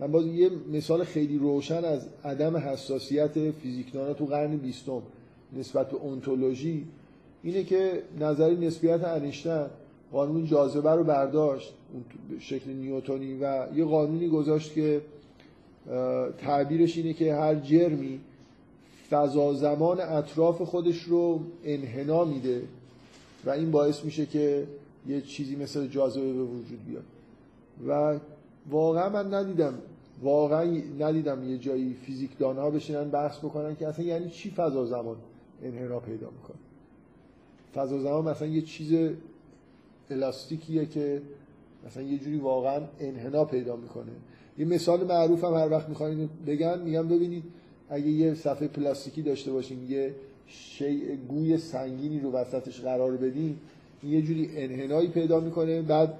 Speaker 1: من باز یه مثال خیلی روشن از عدم حساسیت فیزیکدانا تو قرن بیستم نسبت به اونتولوژی اینه که نظری نسبیت انیشتن قانون جاذبه رو برداشت اون شکل نیوتونی و یه قانونی گذاشت که تعبیرش اینه که هر جرمی فضا زمان اطراف خودش رو انحنا میده و این باعث میشه که یه چیزی مثل جاذبه به وجود بیاد. و واقعا من ندیدم واقعا ندیدم یه جایی فیزیکدان ها بشینن بحث بکنن که اصلا یعنی چی فضا زمان انحنا پیدا می‌کنه. فضا زمان مثلا یه چیز الاستیکیه که مثلا یه جوری واقعا انحنا پیدا می‌کنه. یه مثال معروف هم هر وقت می‌خواین بگن میگم ببینید اگه یه صفحه پلاستیکی داشته باشیم یه شیء گوی سنگینی رو وسطش قرار بدیم یه جوری انحنایی پیدا می‌کنه. بعد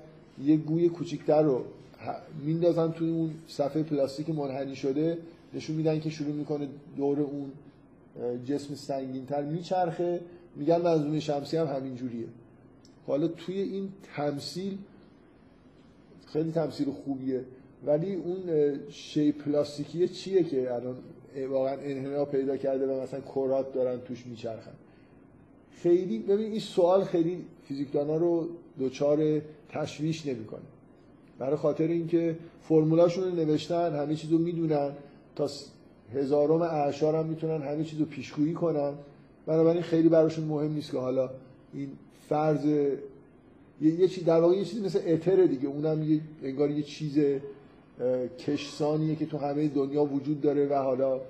Speaker 1: یه گوی کوچیکتر رو میندازن توی اون صفحه پلاستیک منحنی شده. نشون میدن که شروع می‌کنه دور اون جسم سنگینتر میچرخه. میگن منظومه شمسی هم همین جوریه. حالا توی این تمثیل خیلی تمثیل خوبیه ولی اون شی پلاستیکی چیه که الان واقعا انحنا پیدا کرده و مثلا کرات دارن توش میچرخن؟ خیلی ببین این سوال خیلی فیزیکدانا رو دوچار تشویش نمی‌کنه. برای خاطر اینکه فرمولاشون رو نوشتن همه چیزو می‌دونن تا هزارم اعشار هم می‌تونن همه چیزو پیشگویی کنن. بنابراین خیلی براشون مهم نیست که حالا این فرض یه, چیز در واقع یه چیزی مثل اتر دیگه. اونم یه انگار یه چیز کشسانیه که تو همه دنیا وجود داره و حالا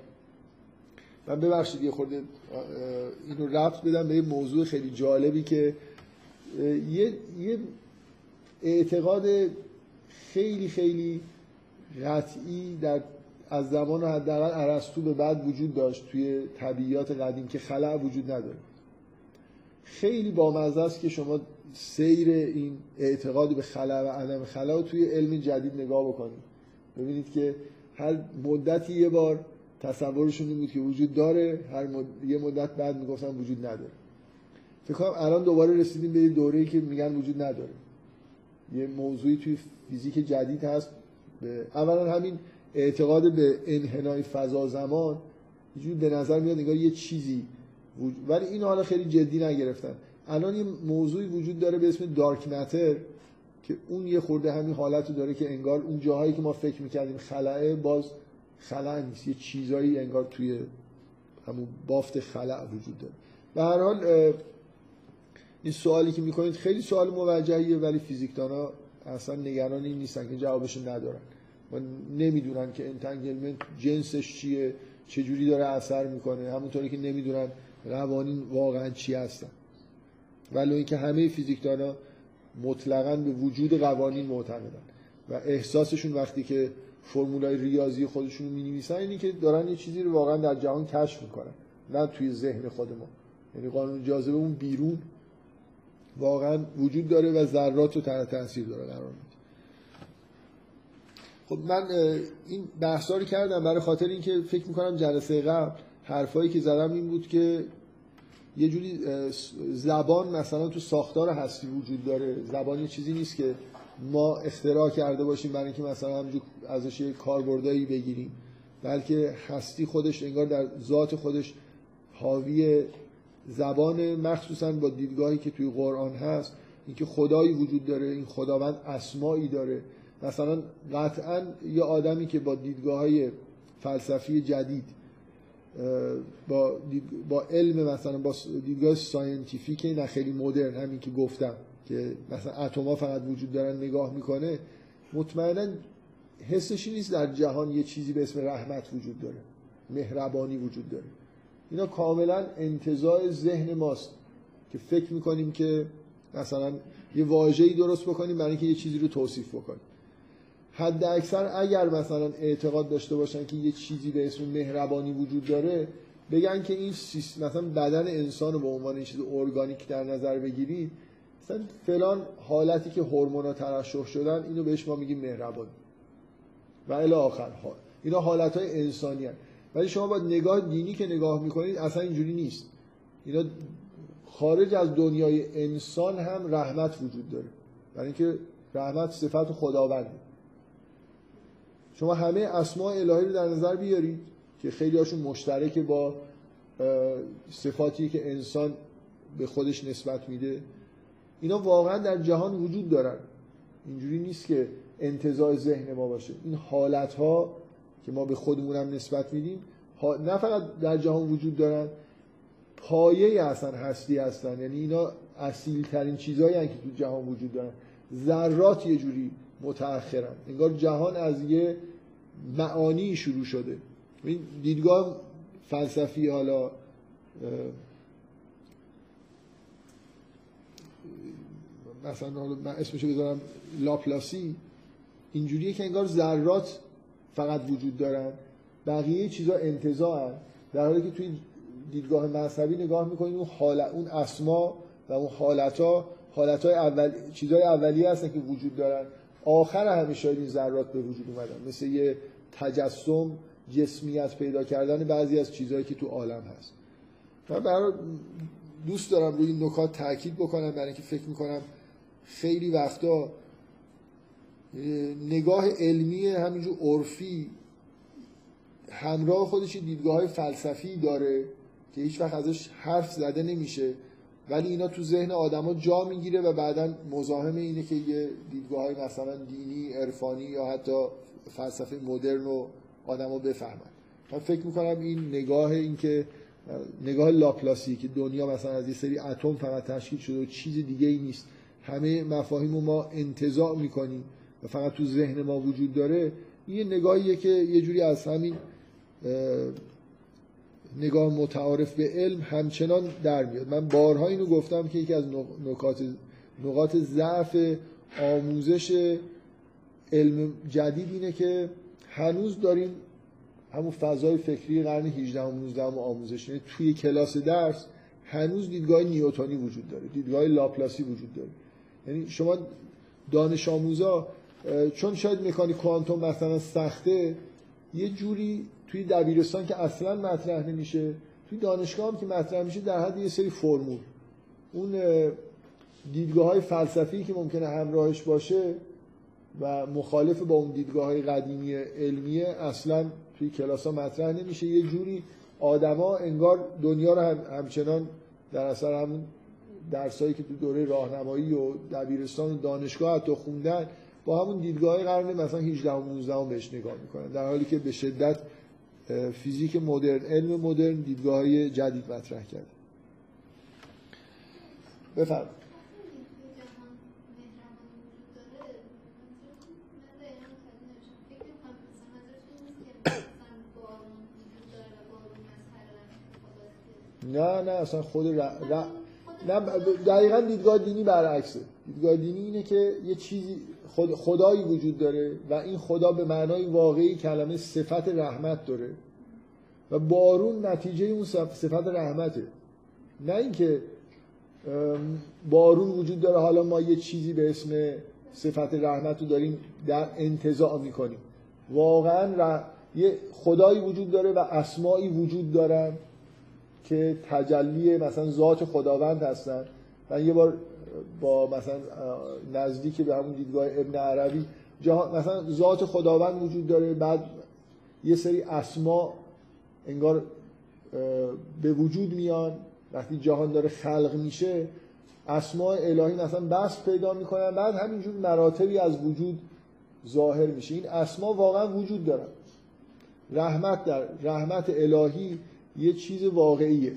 Speaker 1: من ببخشید یه خورده اینو رفت بدم به یه موضوع خیلی جالبی که یه, یه اعتقاد خیلی خیلی قطعی در از زمان حداقل ارسطو به بعد وجود داشت توی طبیعیات قدیم که خلع وجود نداره. خیلی بامزه است که شما سیر این اعتقاد به خلع و عدم خلع توی علم جدید نگاه بکنید. ببینید که هر مدتی یه بار تصورشون این بود که وجود داره هر یه مدت بعد می‌گفتن وجود نداره. فکر کنم الان دوباره رسیدیم به دوره‌ای که میگن وجود نداره. یه موضوعی توی فیزیک جدید هست. به اولا همین اعتقاد به انحنای فضا زمان یه به نظر میاد انگار یه چیزی ولی این حالا خیلی جدی نگرفتن. الان یه موضوعی وجود داره به اسم دارک متر که اون یه خورده همین حالت داره که انگار اون جاهایی که ما فکر می‌کردیم خلعه باز خلع نیست. یه چیزایی انگار توی همون بافت خلع وجود داره. به هر حال این سوالی که می‌کنید خیلی سوال موجهیه ولی فیزیکدانا اصلا نگران این نیستن که جوابشون ندارن. و نمی‌دونن که انتنگلمنت جنسش چیه چجوری داره اثر می‌کنه. همونطوری که نمی‌دونن قوانین واقعا چی هستن. ولی اینکه همه فیزیکدانا مطلقا به وجود قوانین معتقدن. و احساسشون وقتی که فرمولای ریاضی خودشون رو می‌نویسن اینی که دارن یه چیزی رو واقعا در جهان کشف می‌کنن. نه توی ذهن خود ما. یعنی قانون جاذبه اون بیرون واقعا وجود داره و ذرات رو تحت تاثیر داره قرار میده. خب من این بحثا رو کردم برای خاطر اینکه فکر می‌کنم جلسه قبل حرفایی که زدم این بود که یه جوری زبان مثلا تو ساختار هستی وجود داره. زبان یه چیزی نیست که ما اختراع کرده باشیم برای اینکه مثلا همینجور ازش یه کاربردایی بگیریم. بلکه هستی خودش انگار در ذات خودش حاوی زبان مخصوصا با دیدگاهی که توی قرآن هست اینکه خدایی وجود داره این خداوند اسمایی داره. مثلا قطعا یه آدمی که با دیدگاه های فلسفی جدید با, با علم مثلا با دیدگاه scientific نه خیلی مدرن همین که گفتم که مثلا اتما فقط وجود دارن نگاه می‌کنه مطمئنا حسشی نیست در جهان یه چیزی به اسم رحمت وجود داره مهربانی وجود داره. اینا کاملا انتظار ذهن ماست که فکر می‌کنیم که مثلا یه واژه‌ای درست بکنیم برای اینکه یه چیزی رو توصیف بکنیم. حد اکثر اگر مثلا اعتقاد داشته باشن که یه چیزی به اسم مهربانی وجود داره بگن که این مثلا بدن انسان رو به عنوان چیز ارگانیک در نظر بگیرید مثلا فلان حالتی که هورمونا ترشح شدن اینو بهش ما میگیم مهربانی. و الی آخر حال. اینا حالت های انسانی هست. ولی شما با نگاه دینی که نگاه می‌کنید اصلا اینجوری نیست. اینا خارج از دنیای انسان هم رحمت وجود داره. برای اینکه رحمت صفت خداونده. شما همه اسماء الهی رو در نظر بیارید که خیلی هاشون مشترک با صفاتی که انسان به خودش نسبت میده. اینا واقعا در جهان وجود دارن. اینجوری نیست که انتظار ذهن ما باشه. این حالت ها که ما به خودمونم نسبت میدیم نه فقط در جهان وجود دارن پایه اصلا هستی هستن. یعنی اینا اصیل ترین چیزهایی که تو جهان وجود دارن. ذرات یه جوری متأخرن. انگار جهان از یه معانی شروع شده. این دیدگاه فلسفی حالا مثلا من اسمشو بذارم لاپلاسی. اینجوریه که انگار ذرات فقط وجود دارن. بقیه چیزا انتظاعن در حالی که توی دیدگاه مذهبی نگاه می‌کنید اون حال اون اسما و اون حالت ها حالت های اول چیزهای اولیه هستن که وجود دارن. آخر شاید این ذرات به وجود اومدن. مثل یه تجسم جسمیت پیدا کردن بعضی از چیزهایی که تو عالم هست. من برای دوست دارم روی این نکات تاکید بکنم برای اینکه فکر می‌کنم خیلی وقتا نگاه علمی همینجور عرفی همراه خودش دیدگاه های فلسفی داره که هیچ وقت ازش حرف زده نمیشه. ولی اینا تو ذهن آدما جا می‌گیره و بعدا مزاحم اینه که یه دیدگاه های مثلا دینی عرفانی یا حتی فلسفه مدرن رو آدما بفهمن. من فکر می‌کنم این نگاه این که نگاه لاپلاسی که دنیا مثلا از یه سری اتم فقط تشکیل شده و چیز دیگه ای نیست. همه مفاهیم ما انتزاع می‌کنیم و فقط تو ذهن ما وجود داره. این یه نگاهیه که یه جوری از همین نگاه متعارف به علم همچنان در میاد. من بارها اینو گفتم که یکی از نکات نقاط ضعف آموزش علم جدید اینه که هنوز داریم همون فضای فکری قرن 18 و 19 آموزش. یعنی توی کلاس درس هنوز دیدگاه نیوتونی وجود داره دیدگاه لاپلاسی وجود داره. یعنی شما دانش آموزا چون شاید مکانیک کوانتوم مثلا سخته یه جوری توی دبیرستان که اصلا مطرح نمیشه توی دانشگاه هم که مطرح میشه در حد یه سری فرمول. اون دیدگاه های فلسفی که ممکنه همراهش باشه و مخالف با اون دیدگاه های قدیمی علمیه اصلا توی کلاس ها مطرح نمیشه. یه جوری آدما انگار دنیا رو هم همچنان در اثر همون درسایی که تو دوره راهنمایی و دبیرستان و دانشگاه حتی خوندن با همون دیدگاه قرن مثلا 18 و 19 بهش نگاه می‌کنن. در حالی که به شدت فیزیک مدرن علم مدرن دیدگاه جدید مطرح کرده. بفرم نه نه اصلا خود ر... ر... نه دقیقا دیدگاه دینی برعکسه. دیدگاه دینی اینه که یه چیزی خد... خدایی وجود داره و این خدا به معنای واقعی کلمه صفت رحمت داره و بارون نتیجه اون صفت رحمته. نه اینکه بارون وجود داره حالا ما یه چیزی به اسم صفت رحمت رو داریم در انتظاع می‌کنیم. واقعا یه خدایی وجود داره و اسمایی وجود دارن که تجلی مثلا ذات خداوند هستن. من یه بار با مثلا نزدیک به همون دیدگاه ابن عربی مثلا ذات خداوند وجود داره بعد یه سری اسما انگار به وجود میان. وقتی جهان داره خلق میشه اسماء الهی مثلا بس پیدا می‌کنن بعد همینجور مراتبی از وجود ظاهر میشه. این اسما واقعا وجود دارن. رحمت در رحمت الهی یه چیز واقعیه.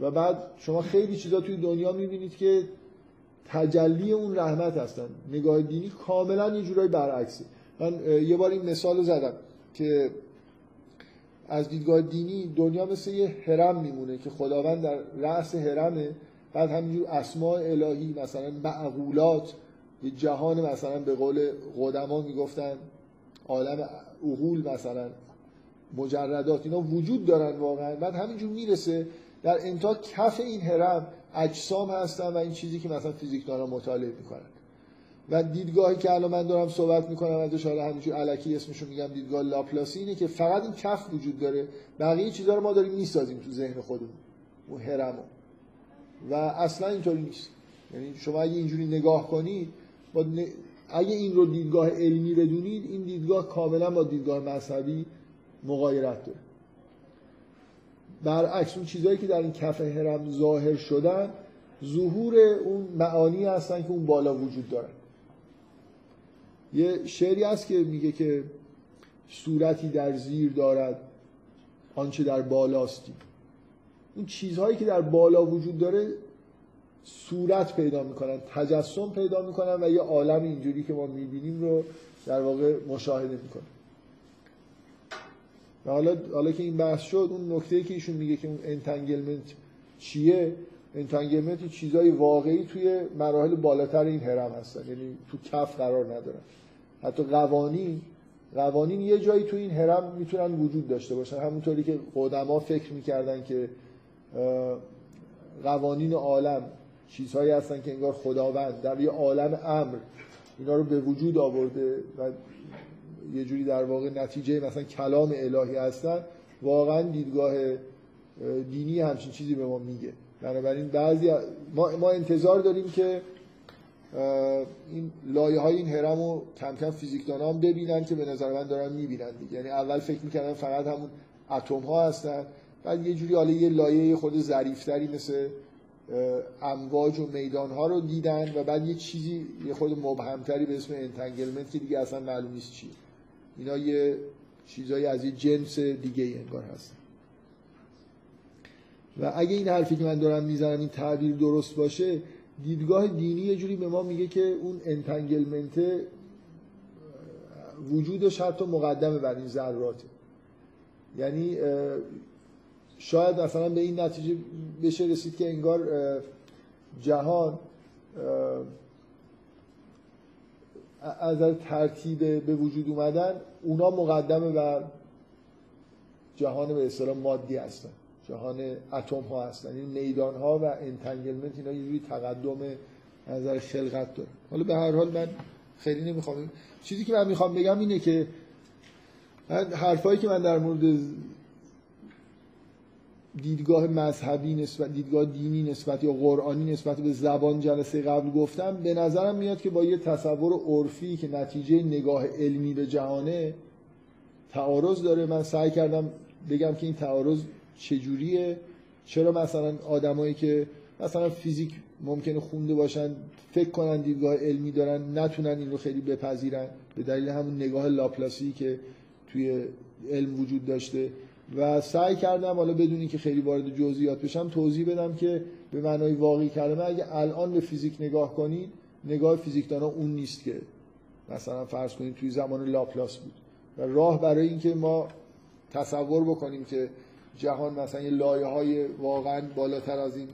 Speaker 1: و بعد شما خیلی چیزا توی دنیا می‌بینید که تجلی اون رحمت هستن. نگاه دینی کاملا یه جورایی برعکسه. من یه بار این مثال زدم که از دیدگاه دینی دنیا مثل یه هرم میمونه که خداوند در رأس هرمه بعد همینجور اسماء الهی مثلا معقولات یه جهان مثلا به قول قدما می‌گفتن عالم اغول مثلا مجردات اینا وجود دارن واقعا. بعد همینجور می‌رسه در انتها کف این هرم اجسام هستن و این چیزی که مثلا فیزیکدانا مطالعه می‌کنن. و دیدگاهی که الان من دارم صحبت می‌کنم ازش حالا همینجور علکی اسمشو میگم دیدگاه لاپلاسی اینه که فقط این کف وجود داره. بقیه چیزها رو ما داریم می‌سازیم تو ذهن خودمون اون هرمو و اصلا اینطوری نیست. یعنی شما اگه اینجوری نگاه کنید با اگه این رو دیدگاه علمی بدونید این دیدگاه کاملا با دیدگاه مذهبی مغایرت داره. برعکس اون چیزهایی که در این کف هرم ظاهر شدن ظهور اون معانی هستن که اون بالا وجود دارن یه شعری هست که میگه که صورتی در زیر دارد آنچه در بالاستی اون چیزهایی که در بالا وجود داره صورت پیدا می‌کنن تجسم پیدا می‌کنن و یه عالم اینجوری که ما می‌بینیم رو در واقع مشاهده می‌کنن و حالا حالا که این بحث شد اون نکته که ایشون میگه که اون entanglement چیه؟ entanglement چیزای واقعی توی مراحل بالاتر این هرم هستن. یعنی تو کف قرار ندارن. حتی قوانین قوانین یه جایی تو این هرم می‌تونن وجود داشته باشن. همونطوری که قدما فکر می‌کردن که قوانین عالم چیزهایی هستن که انگار خداوند در یه عالم امر اینا رو به وجود آورده و یه جوری در واقع نتیجه مثلا کلام الهی هستن واقعا دیدگاه دینی همچین چیزی به ما میگه. بنابراین بعضی ما, ما انتظار داریم که این لایه های این هرم رو کم کم فیزیکدان هم ببینن که به نظر من دارن می‌بینن دیگه. یعنی اول فکر می‌کردن فقط همون اتم ها هستن بعد یه جوری حالا یه لایه خورده ظریفتری مثل امواج و میدان ها رو دیدن و بعد یه چیزی یه خورده مبهمتری به اسم entanglement که دیگه اصلا معلوم نیست چیه. اینا یه چیزایی از یه جنس دیگه انگار هست و اگه این حرفی که من دارم می‌زنم این تعبیر درست باشه دیدگاه دینی یه جوری به ما میگه که اون entanglement وجودش حتی مقدمه بر این ذراته. یعنی شاید مثلا به این نتیجه بشه رسید که انگار جهان از ترتیب به وجود اومدن اونا مقدمه بر جهان به اصطلاح مادی هستن. جهان اتم ها هستن. این میدان ها و انتنگلمنت اینا یه جوری تقدم نظر خلقت داره. حالا به هر حال من خیلی نمی‌خوام چیزی که من می‌خوام بگم اینه که من حرفایی که من در مورد دیدگاه مذهبی نسبت دیدگاه دینی نسبت یا قرآنی نسبت به زبان جلسه قبل گفتم به نظرم میاد که با یه تصور عرفی که نتیجه نگاه علمی به جهانه تعارض داره. من سعی کردم بگم که این تعارض چجوریه. چرا مثلا آدمایی که مثلا فیزیک ممکنه خونده باشن فکر کنن دیدگاه علمی دارن نتونن این رو خیلی بپذیرن؟ به دلیل همون نگاه لاپلاسی که توی علم وجود داشته. و سعی کردم حالا بدون اینکه خیلی وارد جزئیات بشم توضیح بدم که به معنای واقعی کلمه اگه الان به فیزیک نگاه کنید نگاه فیزیکدانا اون نیست که مثلا فرض کنید توی زمان لاپلاس بود. و راه برای اینکه ما تصور بکنیم که جهان مثلا یه لایه های واقعا بالاتر از این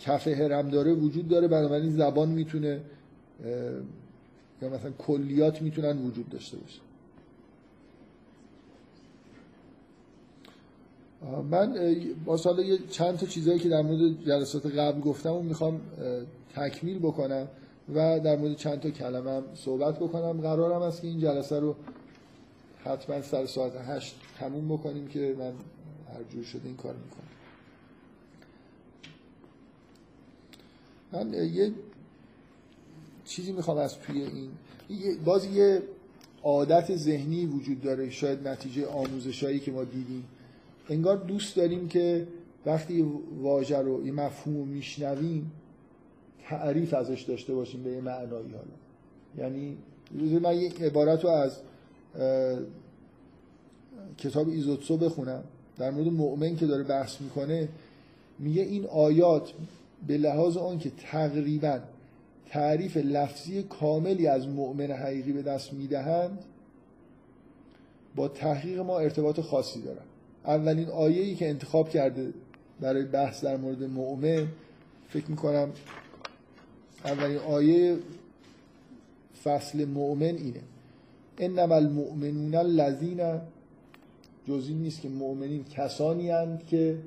Speaker 1: کف هرم داره وجود داره بنابراین زبان می‌تونه یا مثلا کلیات می‌تونن وجود داشته باشه. من با سال چند تا چیزایی که در مورد جلسات قبل گفتم و می‌خوام تکمیل بکنم و در مورد چند تا کلمه هم صحبت بکنم. قرارم است که این جلسه رو حتما سر ساعت هشت تموم بکنیم که من هر جور شده این کار می‌کنه من یه چیزی می‌خوام از توی این باز یه عادت ذهنی وجود داره شاید نتیجه آموزشایی که ما دیدیم. انگار دوست داریم که وقتی واژه رو یه مفهوم رو میشنویم تعریف ازش داشته باشیم به یه معنایی حالا. یعنی من یه عبارت رو از کتاب ایزوتسو بخونم. در مورد مؤمن که داره بحث می‌کنه میگه این آیات به لحاظ آن که تقریبا تعریف لفظی کاملی از مؤمن حقیقی به دست می‌دهند با تحقیق ما ارتباط خاصی دارن. اولین آیه که انتخاب کرده برای بحث در مورد مؤمن فکر می‌کنم اولین آیه فصل مؤمن اینه. انما المؤمنون الذین جزی نیست که مؤمنین کسانی هستند که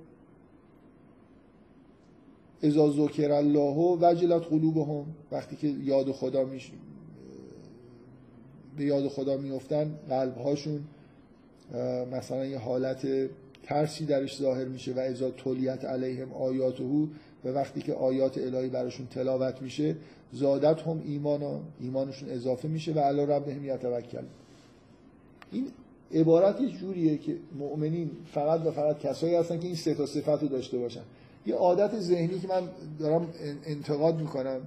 Speaker 1: اذا ذکر الله وجلت قلوبهم وقتی که یاد خدا میش به یاد خدا میفتن قلبهاشون مثلا یه حالت ترسی درش ظاهر میشه و اذا تولیت علیهم آیاته و وقتی که آیات الهی براشون تلاوت میشه زادتهم ایمانا ایمانشون اضافه میشه و علی ربهم یتوکل این عبارت یه جوریه که مؤمنین فقط و فقط کسایی هستن که این سه تا صفت رو داشته باشن. یه عادت ذهنی که من دارم انتقاد می‌کنم.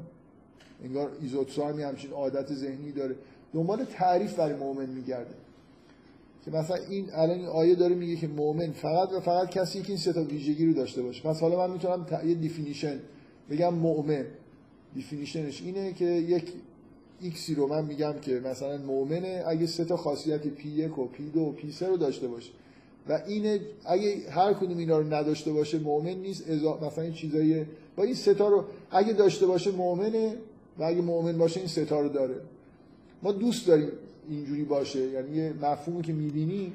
Speaker 1: انگار ایزوتسو هم همچین عادت ذهنی داره. دنبال تعریف برای مؤمن میگرده. که مثلا این الان این آیه داره میگه که مؤمن فقط و فقط کسی که این سه تا ویژگی رو داشته باشه. پس حالا من می‌تونم یه definition بگم مؤمن. definition ش اینه که یک x ی رو من میگم که مثلا مؤمنه اگه سه تا خاصیت p یک و p دو و p سه رو داشته باشه. و اینه اگه هر کدوم اینا رو نداشته باشه مؤمن نیست مثلا این چیزایی با این سه تا رو اگه داشته باشه مؤمنه و اگه مؤمن باشه این سه تا رو داره. ما دوست داریم اینجوری باشه. یعنی یه مفهومی که می‌بینی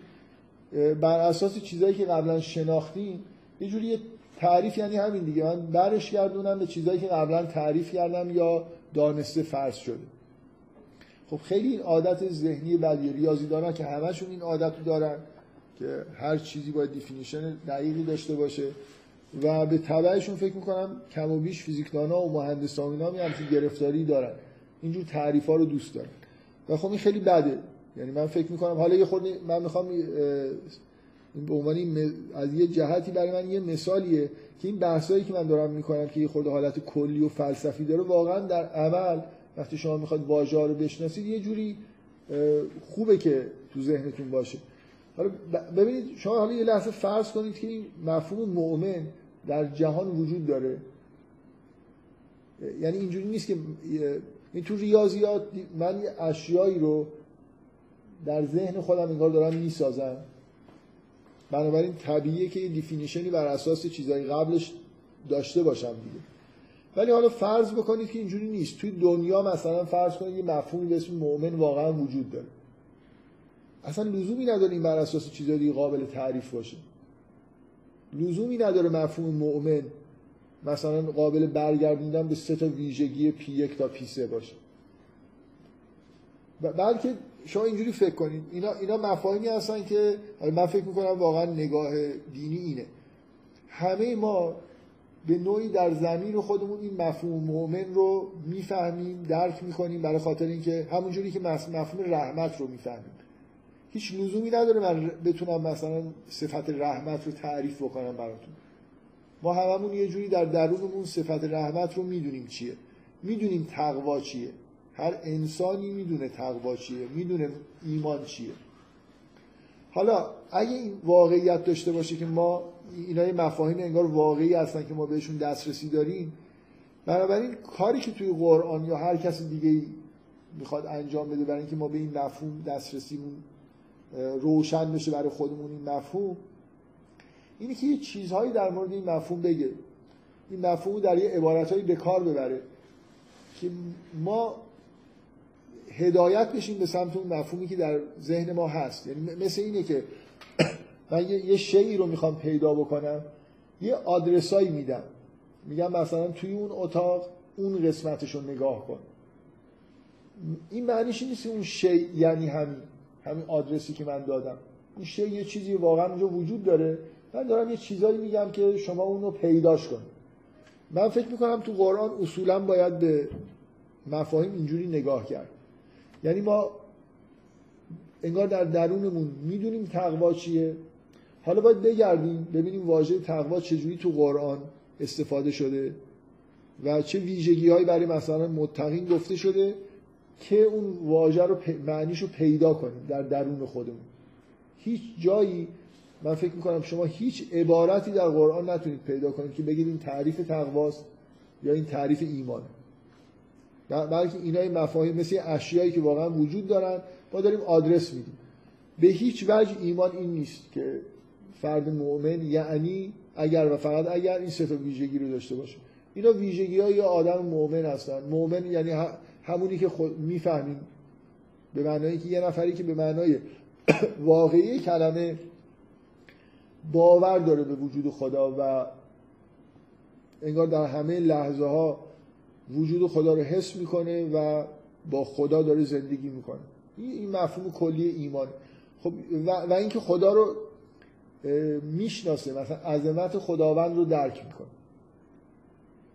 Speaker 1: بر اساس چیزایی که قبلا شناختیم یه جوری تعریف یعنی همین دیگه. من برش گردونم به چیزایی که قبلا تعریف کردم یا دانسته فرض شده. خب خیلی این عادت ذهنی ولی ریاضی دارن که همشون این عادت رو دارن که هر چیزی باید دیفینیشن دقیقی داشته باشه. و به تبعشون فکر می‌کنم کم و بیش فیزیکدانا و مهندسان اینا همچین گرفتاری دارن. اینجور تعریف ها رو دوست دارن و خب این خیلی بده. یعنی من فکر می‌کنم حالا یه خود من می‌خوام به عنوان از یه جهتی برای من یه مثالیه که این بحثایی که من دارم می‌کنم که یه خود حالت کلی و فلسفی داره واقعا در عمل وقتی شما می‌خواد واژه رو بشناسید یه جوری خوبه که تو ذهنتون باشه. حالا ببینید شما حالا یه لحظه فرض کنید که این مفهوم مؤمن در جهان وجود داره. یعنی اینجوری نیست که این تو ریاضیات من یه اشیایی رو در ذهن خودم انگار دارم می‌سازم. بنابراین طبیعیه که یه definition ی بر اساس چیزایی قبلش داشته باشم دیگه. ولی حالا فرض بکنید که اینجوری نیست. توی دنیا مثلا فرض کنید یه مفهومی به اسم مؤمن واقعا وجود داره. اصلا لزومی نداره این بر اساس چیزایی قابل تعریف باشه. لزومی نداره مفهوم مؤمن مثلا قابل برگردوندن به سه تا ویژگی p یک تا p سه باشه. بلکه شما اینجوری فکر کنید. اینا, اینا مفاهیمی هستن که من فکر می‌کنم واقعا نگاه دینی اینه. همه ما به نوعی در زمین خودمون این مفهوم مؤمن رو می‌فهمیم درک می‌کنیم برای خاطر اینکه همونجوری که مفهوم رحمت رو می‌فهمیم. هیچ لزومی نداره من بتونم مثلا صفت رحمت رو تعریف بکنم براتون. ما هممون یه جوری در درونمون صفت رحمت رو می‌دونیم چیه. می‌دونیم تقوا چیه. هر انسانی می‌دونه تقوا چیه می‌دونه ایمان چیه. حالا اگه این واقعیت داشته باشه که ما اینا یه مفاهیم انگار واقعی هستن که ما بهشون دسترسی داریم بنابراین کاری که توی قرآن یا هر کس دیگه می‌خواد انجام بده برای اینکه ما به این مفهوم دسترسیمون روشن بشه برای خودمون این مفهوم اینه که یه چیزهایی در مورد این مفهوم بگه. این مفهوم در یه عبارتهایی به کار ببره که ما هدایت بشیم به سمت اون مفهومی که در ذهن ما هست. یعنی مثل اینه که [clears throat] من یه شیعی رو می‌خوام پیدا بکنم یه آدرسایی میدم. میگم مثلا توی اون اتاق اون قسمتش رو نگاه کن. این معنیش نیست اون شی یعنی همین همین آدرسی که من دادم. اون شی یه چیزی واقعا اونجا وجود داره. من دارم یه چیزایی میگم که شما اون رو پیداش کنید. من فکر می‌کنم تو قرآن اصولا باید به مفاهیم اینجوری نگاه کرد. یعنی ما انگار در درونمون می‌دونیم تقوا چیه. حالا باید بگردیم ببینیم واژه تقوا چجوری تو قرآن استفاده شده و چه ویژگی هایی برای مثلا متقین گفته شده که اون واژه رو معنیش رو پیدا کنیم در درون خودمون. هیچ جایی من فکر می‌کنم شما هیچ عبارتی در قرآن نتونید پیدا کنید که بگید این تعریف تقواست یا این تعریف ایمانه بلکه اینای مفاهیم مثل اشیایی که واقعا وجود دارن ما داریم آدرس میدیم. به هیچ وجه ایمان این نیست که فرد مؤمن یعنی اگر و فقط اگر این سه ویژگی رو داشته باشه. اینا ویژگی های آدم مؤمن هستن. مؤمن یعنی همونی که خود می‌فهمیم. به معنایی که یه نفری که به معنای [coughs] واقعی کلمه باور داره به وجود خدا و انگار در همه لحظه ها وجود خدا رو حس می‌کنه و با خدا داره زندگی می‌کنه. این مفهوم کلی ایمان. خب و, و اینکه خدا رو می‌شناسه مثلا عظمت خداوند رو درک می‌کنه.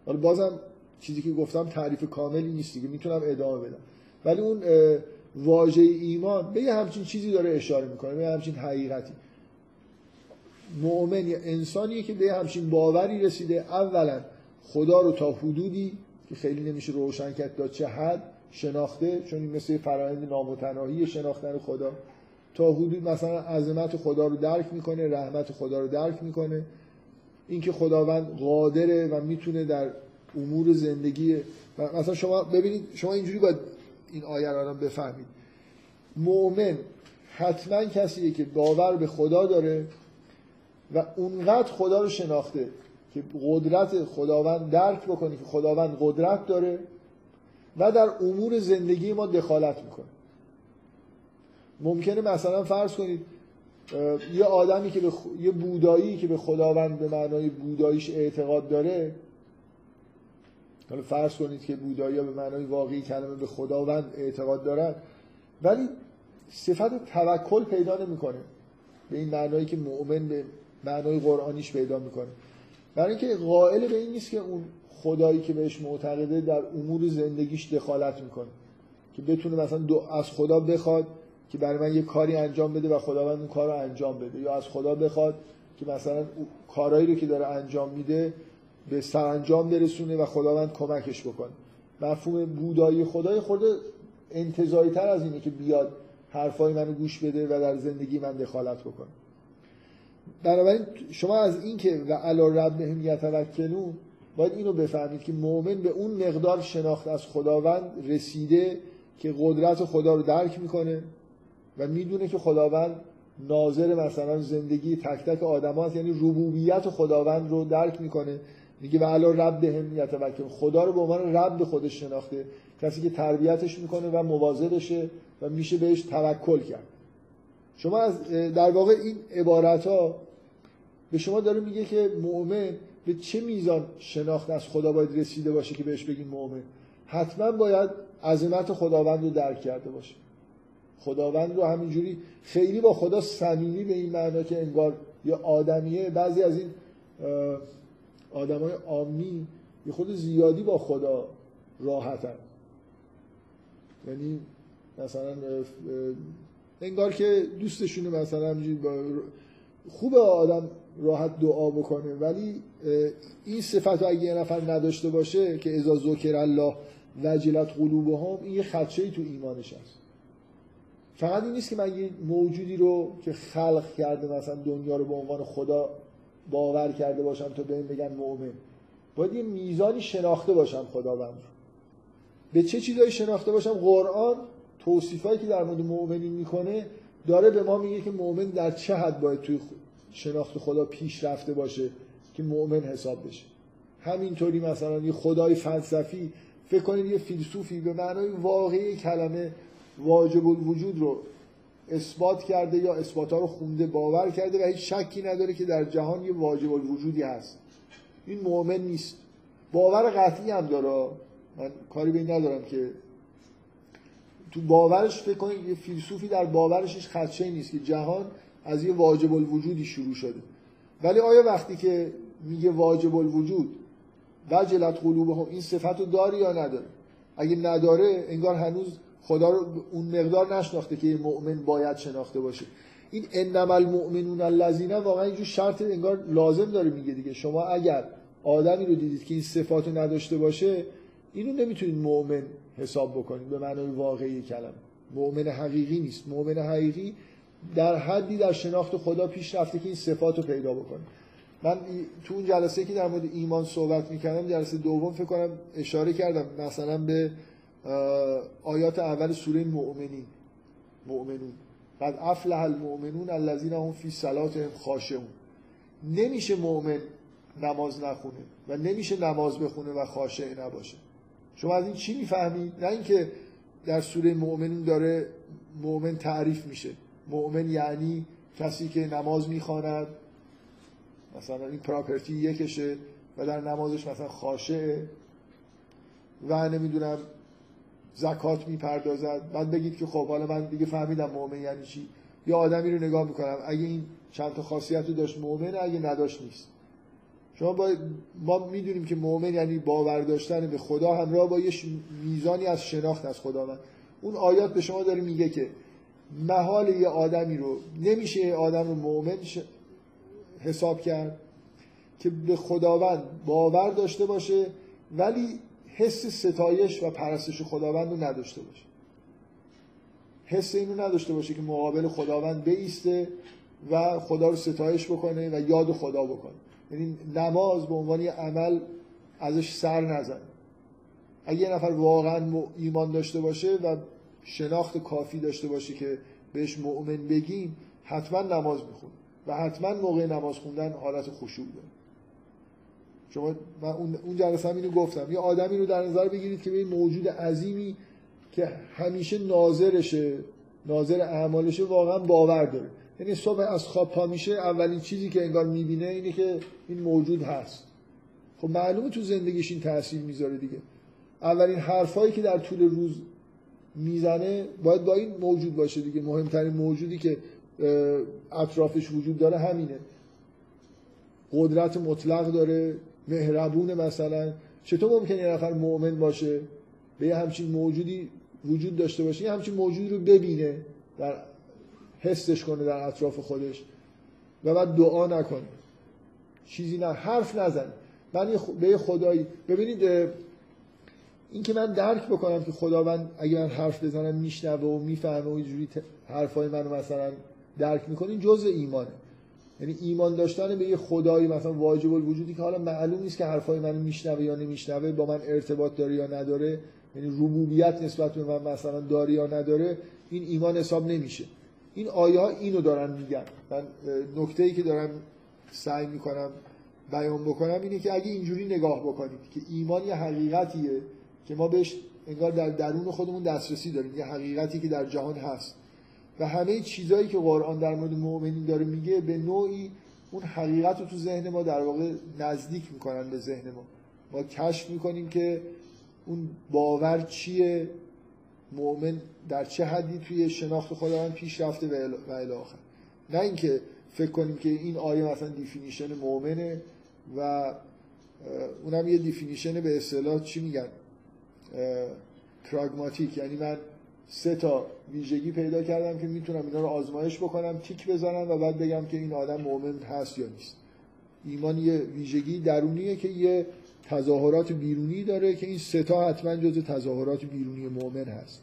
Speaker 1: حالا بازم چیزی که گفتم تعریف کاملی نیست دیگه می‌تونم ادامه بدم. ولی اون واژه ایمان به یه همچین چیزی داره اشاره می‌کنه به همچین حقیقتی. مؤمن یا انسانیه که به همچین باوری رسیده اولا خدا رو تا حدودی که خیلی نمیشه روشن کرد تا چه حد شناخته چون این مثل فرایند نامتناهی شناختن خدا. تا حدود مثلا عظمت خدا رو درک می‌کنه رحمت خدا رو درک می‌کنه. اینکه خداوند قادره و می‌تونه در امور زندگی مثلا شما ببینید شما اینجوری باید این آیه رو بفهمید. مؤمن حتما کسیه که باور به خدا داره و اونقدر خدا رو شناخته که قدرت خداوند درک بکنه که خداوند قدرت داره و در امور زندگی ما دخالت می‌کنه. ممکنه مثلا فرض کنید یه آدمی که به یه بودایی که به خداوند به معنای بوداییش اعتقاد داره حالا فرض کنید که بودایی به معنای واقعی کلمه به خداوند اعتقاد دارن ولی صفت توکل پیدا نمی‌کنه. به این معنایی که مؤمن به معنای قرآنیش پیدا می‌کنه. برای اینکه قائل به این نیست که اون خدایی که بهش معتقده در امور زندگیش دخالت می‌کنه. که بتونه مثلا از خدا بخواد که برای من یه کاری انجام بده و خداوند اون کار رو انجام بده. یا از خدا بخواد که مثلا کارهایی رو که داره انجام میده به سرانجام برسونه و خداوند کمکش بکنه. مفهوم بودایی خدای خورده انتظایی تر از اینه که بیاد حرفای منو گوش بده و در زندگی من دخالت بکنه. بنابراین شما از این که و علا ربهم یتوکلون باید اینو بفهمید که مؤمن به اون مقدار شناخت از خداوند رسیده که قدرت خدا رو درک می‌کنه و می‌دونه که خداوند ناظر مثلا زندگی تک تک آدم یعنی ربوبیت خداوند رو درک می‌کنه. میگه و علا ربهم یتوکلون. خدا رو به عنوان رب خودش شناخته. کسی که تربیتش می‌کنه و مواظبشه و میشه بهش توکل کرد. شما از در واقع این عبارت ها به شما داره میگه که مؤمن به چه میزان شناخت از خدا باید رسیده باشه که بهش بگیم مؤمن؟ حتما باید عظمت خداوند رو درک کرده باشه. خداوند رو همینجوری خیلی با خدا صمیمی به این معنا که انگار یا آدمیه. بعضی از این آدمای عامی یه خود زیادی با خدا راحتن. یعنی مثلا انگار که دوستشونه مثلا با خوب آدم راحت دعا بکنه ولی این صفت اگه یه نفر نداشته باشه که ازا ذکر الله وجلت قلوبهم این یه خدشه تو ایمانش هست. فقط این نیست که من یه موجودی رو که خلق کرده مثلا دنیا رو به عنوان خدا باور کرده باشم تا به این بگن مؤمن. باید یه میزانی شناخته باشم خداوند به چه چیزایی شناخته باشم؟ قرآن توصیفایی که در مورد مؤمنین می‌کنه داره به ما میگه که مؤمن در چه حد باید توی شناخت خدا پیش رفته باشه که مؤمن حساب بشه. همینطوری مثلا یه خدای فلسفی فکر کنید یه فیلسوفی به معنای واقعی کلمه واجب الوجود رو اثبات کرده یا اثبات ها رو خونده باور کرده و هیچ شکی نداره که در جهان یه واجب الوجودی هست. این مؤمن نیست. باور قطعی هم داره. من کاری به این ندارم که تو باورش فکر کنید یه فیلسوفی در باورش هیچ خدشه نیست که جهان از یه واجب الوجودی شروع شده. ولی آیا وقتی که میگه واجب الوجود وجلت قلوبهم این صفت رو داری یا نداره اگه نداره انگار هنوز خدا رو اون مقدار نشناخته که مؤمن باید شناخته باشه. این انما المؤمنون الذین واقعا اینجور شرط انگار لازم داره میگه دیگه. شما اگر آدمی رو دیدید که این صفات رو نداشته باشه اینو نمی‌تونید مؤمن حساب بکنید. به معنای واقعی کلمه. مؤمن حقیقی نیست. مؤمن حقیقی در حدی در شناخت خدا پیش رفته که این صفات رو پیدا بکنه. من تو اون جلسه که در مورد ایمان صحبت می‌کردم جلسه دوم فکر کنم اشاره کردم مثلا به آیات اول سوره مؤمنین. مؤمنون. قد افلح المؤمنون الذين هم فی صلاتهم خاشعون. نمیشه مؤمن نماز نخونه و نمیشه نماز بخونه و خاشع نباشه. شما از این چی می‌فهمید؟ نه اینکه در سوره مؤمنون داره مؤمن تعریف میشه. مؤمن یعنی کسی که نماز می‌خواند مثلا این پراپرتی یکشه و در نمازش مثلا خاشعه و نمی‌دونم زکات می‌پردازد. بعد بگید که خب حالا من دیگه فهمیدم مؤمن یعنی چی. یا آدمی رو نگاه می‌کنم. اگه این چند تا خاصیت رو داشت مؤمنه اگه نداشت نیست. شما با ما می‌دونیم که مؤمن یعنی باور داشتن به خدا همراه با یه میزانی از شناخت از خداوند. اون آیات به شما داره میگه که محال یه آدمی رو نمیشه یه آدم رو مؤمن حساب کرد که به خداوند باور داشته باشه ولی حس ستایش و پرستش خداوند رو نداشته باشه. حس اینو نداشته باشه که مقابل خداوند بیسته و خدا رو ستایش بکنه و یاد خدا بکنه. یعنی نماز به عنوان یه عمل ازش سر نزنه اگه یه نفر واقعا ایمان داشته باشه و شناخت کافی داشته باشه که بهش مؤمن بگیم حتما نماز می‌خونه و حتما موقع نماز خوندن حالت خشوع داره. شما من اون جلسه هم اینو گفتم. یه آدمی رو در نظر بگیرید که به موجود عظیمی که همیشه ناظرشه ناظر اعمالشه واقعا باور داره. یعنی صبح از خواب پا میشه اولین چیزی که انگار می‌بینه اینه که این موجود هست. خب معلومه تو زندگیش این تاثیر می‌ذاره دیگه. اولین حرفایی که در طول روز می‌زنه باید با این موجود باشه دیگه. مهمترین موجودی که اطرافش وجود داره همینه. قدرت مطلق داره مهربون مثلا. چطور ممکنه یه نفر مؤمن باشه؟ به یه همچین موجودی وجود داشته باشه یه همچین موجودی رو ببینه در حسش کنه در اطراف خودش و بعد دعا نکنه. چیزی نه حرف نزنه. من به خدایی ببینید این که من درک بکنم که خداوند اگه من حرف بزنم میشنوه و می‌فهمه و اینجوری حرفای منو مثلا درک می‌کنه این جزء ایمانه. یعنی ایمان داشتن به یه خدایی مثلا واجب الوجودی که حالا معلوم نیست که حرفای منو میشنوه یا نمیشنوه با من ارتباط داره یا نداره یعنی ربوبیت نسبت به من مثلا داره یا نداره این ایمان حساب نمیشه. این آیه ها اینو دارن میگن. من نکته ای که دارم سعی می‌کنم بیان بکنم اینه که اگه اینجوری نگاه بکنید که ایمان یه حقیقتیه که ما بهش انگار در درون خودمون دسترسی داریم یه حقیقتی که در جهان هست. و همه چیزایی که قرآن در مورد مؤمنین داره میگه به نوعی اون حقیقت رو تو ذهن ما در واقع نزدیک می‌کنن به ذهن ما. ما کشف می‌کنیم که اون باور چیه مؤمن در چه حدی توی شناخت خداوند پیش رفته و الی نه اینکه فکر کنیم که این آیه مثلا definition مؤمنه و اونم یه definition به اصطلاح چی میگن؟ پراگماتیک یعنی من سه تا ویژگی پیدا کردم که می‌تونم اینا رو آزمایش بکنم تیک بزنم و بعد بگم که این آدم مؤمن هست یا نیست. ایمان یه ویژگی درونیه که یه تظاهرات بیرونی داره که این سه تا حتما جز تظاهرات بیرونی مؤمن هست.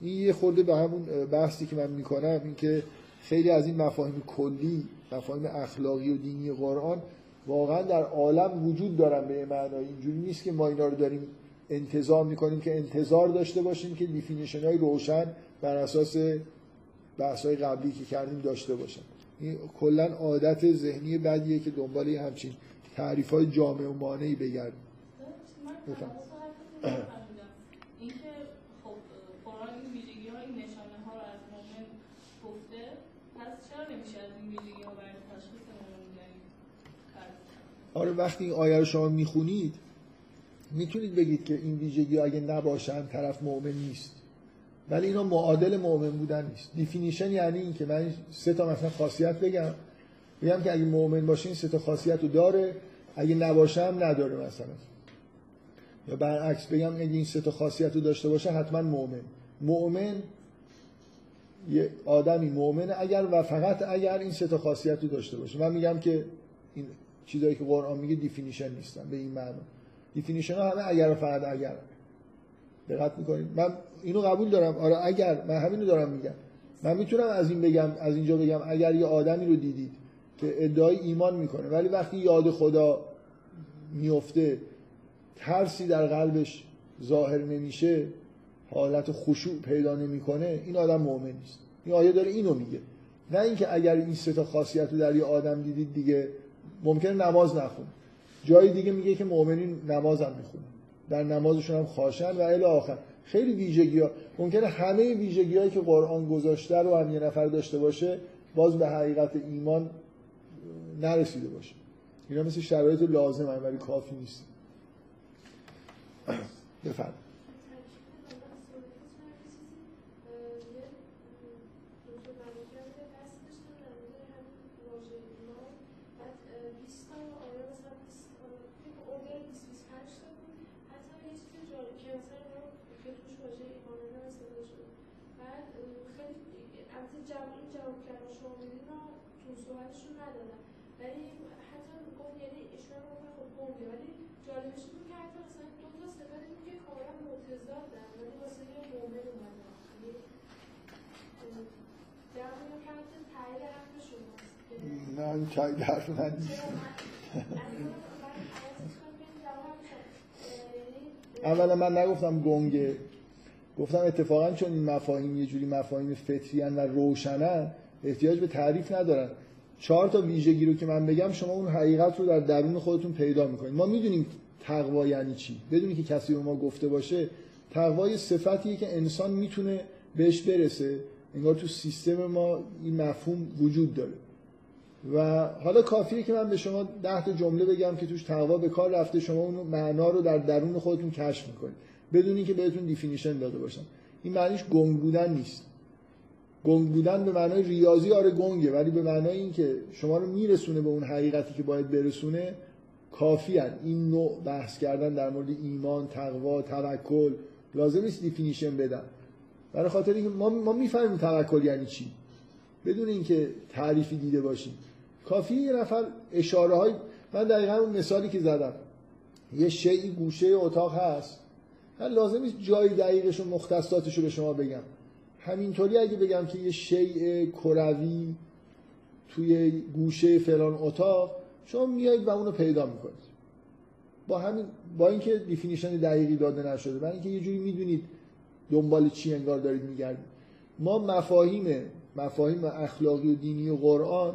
Speaker 1: این یه خورده به همون بحثی که من می‌کنم این که خیلی از این مفاهیم کلی مفاهیم اخلاقی و دینی قرآن واقعا در عالم وجود دارن به معنای. اینجوری نیست که ما اینا رو داریم انتظار می‌کنیم که انتظار داشته باشیم که دیفینیشن های روشن بر اساس بحث های قبلی که کردیم داشته باشن. این کلا عادت ذهنی بدیه که دنبال همچین تعریف های جامع و مانعی بگردیم آره وقتی این آیه رو شما می‌خونید می‌تونید بگید که این ویژگی اگه نباشن طرف مؤمن نیست. ولی اینا معادل مؤمن بودن نیست. definition یعنی این که من سه تا مثلا خاصیت بگم. بگم که اگه مؤمن باشه این سه تا خاصیت رو داره اگه نباشه هم نداره مثلا. یا برعکس بگم اگه این سه خاصیت رو داشته باشه حتما مؤمن. مؤمن یه آدمی مؤمنه اگر و فقط اگر این سه خاصیت رو داشته باشه. من میگم که این چیزایی که قرآن میگه definition نیستن به این معنا. دیفینیشن ها همه اگر و فقط اگر. دقت می‌کنید؟ من اینو قبول دارم. آره اگر. من همینو دارم میگم. من می‌تونم از این بگم از اینجا بگم اگر یه آدمی رو دیدید که ادعای ایمان می‌کنه. ولی وقتی یاد خدا میفته ترسی در قلبش ظاهر نمیشه حالت خشوع پیدا نمی‌کنه این آدم مؤمن نیست. این آیه داره اینو میگه. نه اینکه اگر این سه تا خاصیت رو در یه آدم دیدید دیگه ممکنه نماز نخونه جای دیگه میگه که مؤمنین نماز هم می‌خونه در نمازشون هم خاشن و الی آخر. خیلی ویژگی ها ممکنه همه ویژگی هایی که قرآن گذاشته رو هم یه نفر داشته باشه باز به حقیقت ایمان نرسیده باشه. اینا مثل شرایط لازم ولی کافی نیست. [clears throat] بفرد این تایید حرف من نیست اولا من نگفتم گنگه. گفتم اتفاقا چون این مفاهیم یه جوری مفاهیم فطری و روشنن احتیاج به تعریف ندارن. چهار تا ویژگی رو که من بگم شما اون حقیقت رو در درون خودتون پیدا می‌کنید. ما می‌دونیم تقوا یعنی چی. بدونی که کسی به ما گفته باشه تقوا صفتیه که انسان می‌تونه بهش برسه. انگار تو سیستم ما این مفهوم وجود داره. و حالا کافیه که من به شما ده تا جمله بگم که توش تقوا به کار رفته. شما اون معنا رو در درون خودتون کشف می‌کنید. بدون که بهتون definition داده باشم. این معنیش گنگ بودن نیست. گنگ بودن به معنای ریاضی آره گنگه ولی به معنای اینکه شما رو میرسونه به اون حقیقتی که باید برسونه کافی. این نوع بحث کردن در مورد ایمان، تقوا، توکل لازم نیست definition بدن برای خاطر اینکه ما ما می‌فهمیم توکل یعنی چی. بدون اینکه تعریفی دیده باشیم. کافی یه نفر اشاره های من دقیقا اون مثالی که زدم. یه شیئی گوشه اتاق هست. من لازم نیست جای دقیقش و مختصاتش رو به شما بگم. همینطوری اگه بگم که یه شیء کروی توی گوشه فلان اتاق شما میایید و اونو پیدا می‌کنید. با همین با اینکه دیفینیشن دقیقی داده نشده. من اینکه یه جوری می‌دونید دنبال چی انگار دارید میگردید. ما مفاهیم مفاهیم اخلاقی و دینی و قرآن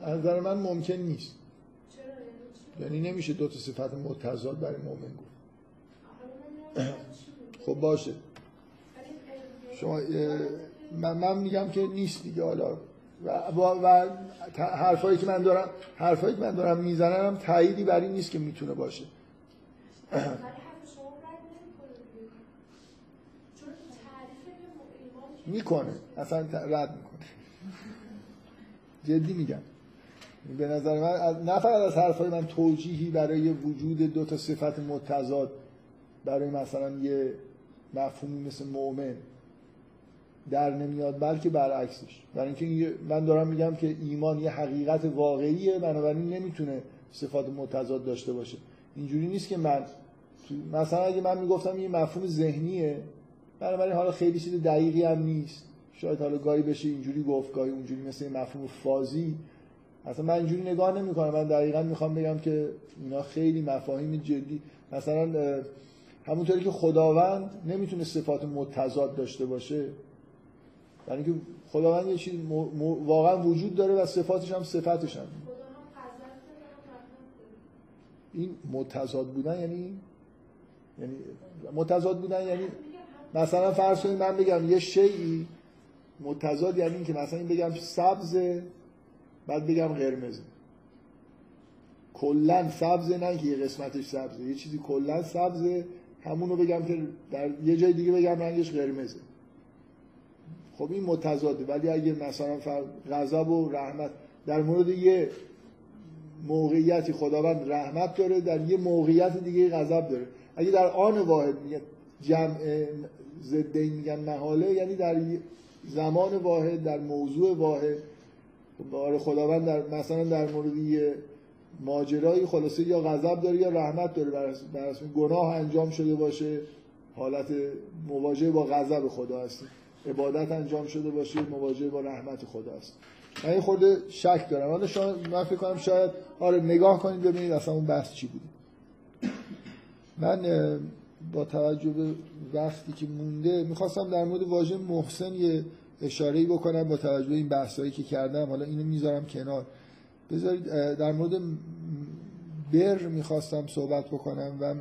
Speaker 1: از نظر من ممکن نیست. یعنی نمیشه دو تا صفت متضاد برای مؤمن گفت. خب باشه. شما من, من میگم که نیست دیگه حالا و, و حرفایی که من دارم حرفایی که من دارم می‌زنم تاییدی بر این نیست که می‌تونه باشه. می‌کنه. اصلا رد می‌کنه. جدی میگم. به نظر من نه فقط از حرفای من توجیهی برای وجود دو تا صفت متضاد برای مثلا یه مفهومی مثل مؤمن. در نمیاد بلکه برعکسش. برای اینکه من دارم میگم که ایمان یه حقیقت واقعیه بنابراین نمی‌تونه صفات متضاد داشته باشه. اینجوری نیست که من مثلا اگه من می‌گفتم یه مفهوم ذهنیه بنابراین حالا خیلی چیز دقیقی هم نیست. شاید حالا گاهی بشه اینجوری گفت گاهی اونجوری مثل مفهوم فازی. اصلا من اینجوری نگاه نمی کنم من دقیقا می‌خوام بگم که اینا خیلی مفاهیم جدی. مثلا همونطوری که خداوند نمی‌تونه صفات متضاد داشته باشه. یعنی که خداوند یه چیز واقعا وجود داره و صفاتش هم صفتش هم. این متضاد بودن یعنی یعنی متضاد بودن یعنی مثلا فرض کنید من بگم یه شیعی متضاد یعنی این که مثلا این بگم سبز بعد بگم قرمزه کلا سبز نه که یه قسمتش سبزه یه چیزی کلا سبزه همونو بگم که در یه جای دیگه بگم رنگش قرمزه. خب این متضاده ولی اگه مثلا غضب و رحمت در مورد یه موقعیتی خداوند رحمت داره در یه موقعیت دیگه غضب داره. اگه در آن واحد میگه جمع ضدین میگن محاله یعنی در زمان واحد در موضوع واحد بار خداوند در مثلا در مورد یه ماجرایی خلاصه یا غضب داره یا رحمت داره بر گناه انجام شده باشه حالت مواجهه با غضب خدا هست عبادت انجام شده باشه مواجهه با رحمت خدا هست من این خورده شک دارم. حالا شما من فکر کنم شاید آره نگاه کنید ببینید اصلا اون بحث چی بوده. من با توجه به وقتی که مونده می‌خواستم در مورد واژه محسن یه اشاره بکنم با توجه به این بحثایی که کردم. حالا اینو می‌ذارم کنار. بذارید در مورد بر می‌خواستم صحبت بکنم و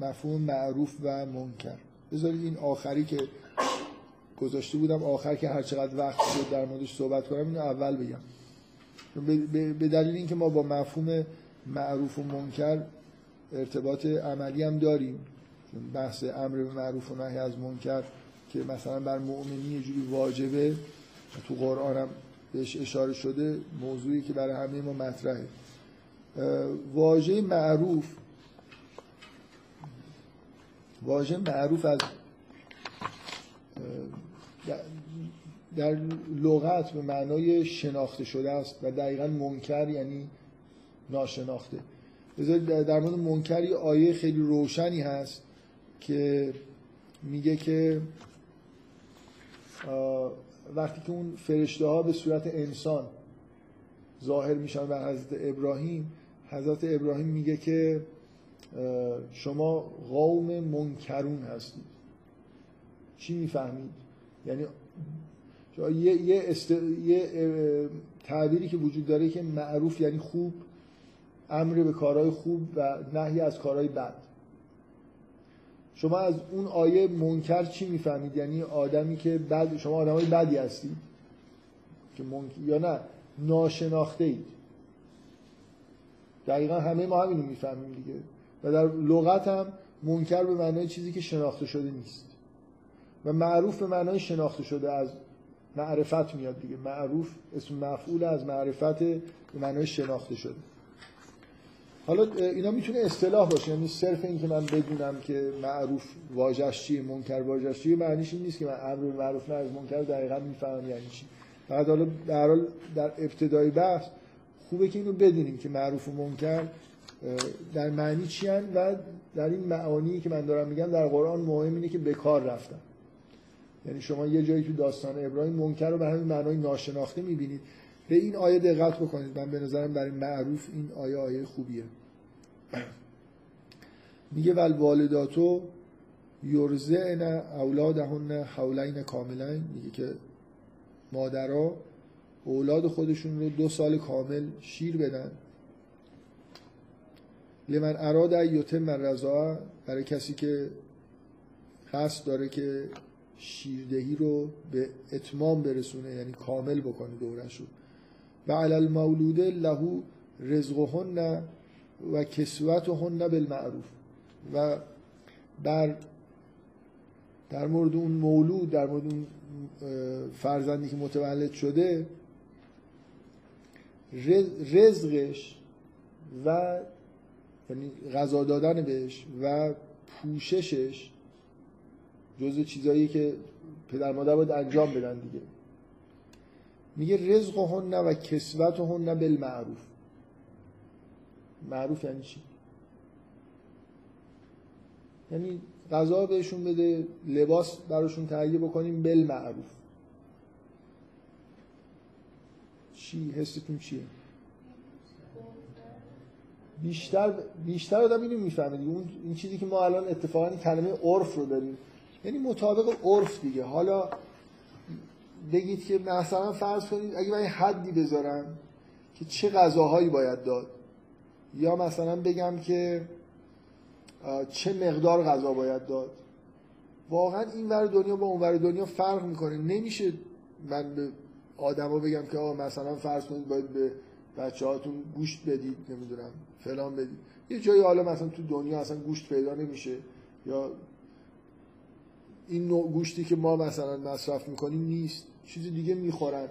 Speaker 1: مفهوم معروف و منکر. بذارید این آخری که گذاشته بودم آخر که هر چقدر وقت شد در موردش صحبت کنم اینو اول بگم. به دلیل اینکه ما با مفهوم معروف و منکر ارتباط عملی هم داریم بحث امر به معروف و نهی از منکر که مثلا بر مؤمنی یه جوری واجبه تو قرآن هم بهش اشاره شده موضوعی که برای همه ما مطرحه. واژه معروف واژه معروف از در لغت به معنای شناخته شده است و دقیقا منکر یعنی ناشناخته در مورد منکر یه آیه خیلی روشنی هست که میگه که وقتی که اون فرشته ها به صورت انسان ظاهر میشن بر حضرت ابراهیم حضرت ابراهیم میگه که شما قوم منکرون هستید چی می‌فهمید؟ یعنی یه, یه, است... یه تعبیری که وجود داره که معروف یعنی خوب امر به کارهای خوب و نهی از کارهای بد. شما از اون آیه منکر چی می‌فهمید؟ یعنی آدمی که بد شما آدمای بدی هستید که یا نه ناشناخته اید دقیقا همه ما همینو می‌فهمیم دیگه. و در لغت هم منکر به معنای چیزی که شناخته شده نیست. و معروف به معنای شناخته شده از معرفت میاد دیگه. معروف اسم مفعول از معرفت به معنای شناخته شده. حالا اینا می‌تونه اصطلاح باشه. یعنی صرف این که من بدونم که معروف واژش چیه منکر واژش چیه معنیش این نیست که من امر معروف نه از منکر دقیقا می‌فهمم یعنی چی. فقط حالا در حال در ابتدای بحث خوبه که اینو بدونیم که معروف و منکر در معنی چی و در این معانی که من دارم میگم در قرآن مهم اینه که به کار رفتن. یعنی شما یه جایی تو داستان ابراهیم منکر رو به همین معنای ناشناخته می‌بینید. به این آیه دقت بکنید. من به نظرم برای معروف این آیه آیه خوبیه. میگه ول والداتو یرزعن اولادهن حولین کاملین. میگه که مادرها اولاد خودشون رو دو سال کامل شیر بدن. لمن اراد یتم رضا برای کسی که قصد داره که شیردهی رو به اتمام برسونه یعنی کامل بکنه دورش رو و علی المولود له رزقهن و کسوتهن بالمعروف. و بر در مورد اون مولود در مورد اون فرزندی که متولد شده رزقش و یعنی غذا دادن بهش و پوششش جز چیزایی که پدر مادر باید انجام بدن دیگه. میگه رزق هن و کسوت هن بالمعروف. معروف یعنی چی؟ یعنی غذا بهشون بده لباس براشون تهیه بکنیم بالمعروف. چی؟ حستون چیه؟ بیشتر بیشتر آدم اینو می‌فهمه اون این چیزی که ما الان اتفاقا کلمه عرف رو داریم. یعنی مطابق عرف دیگه. حالا بگید که مثلا فرض کنید اگه من حدی بذارم که چه غذاهایی باید داد یا مثلا بگم که چه مقدار غذا باید داد. واقعا این ور دنیا با اون ور دنیا فرق می‌کنه. نمیشه من به آدما بگم که آقا مثلا فرض کنید باید به بچه هاتون گوشت بدید نمی‌دونم فلان بدید. یه جایی حالا مثلا تو دنیا اصلا گوشت پیدا نمیشه یا این نوع گوشتی که ما مثلا مصرف می‌کنیم نیست. چیز دیگه می‌خورن.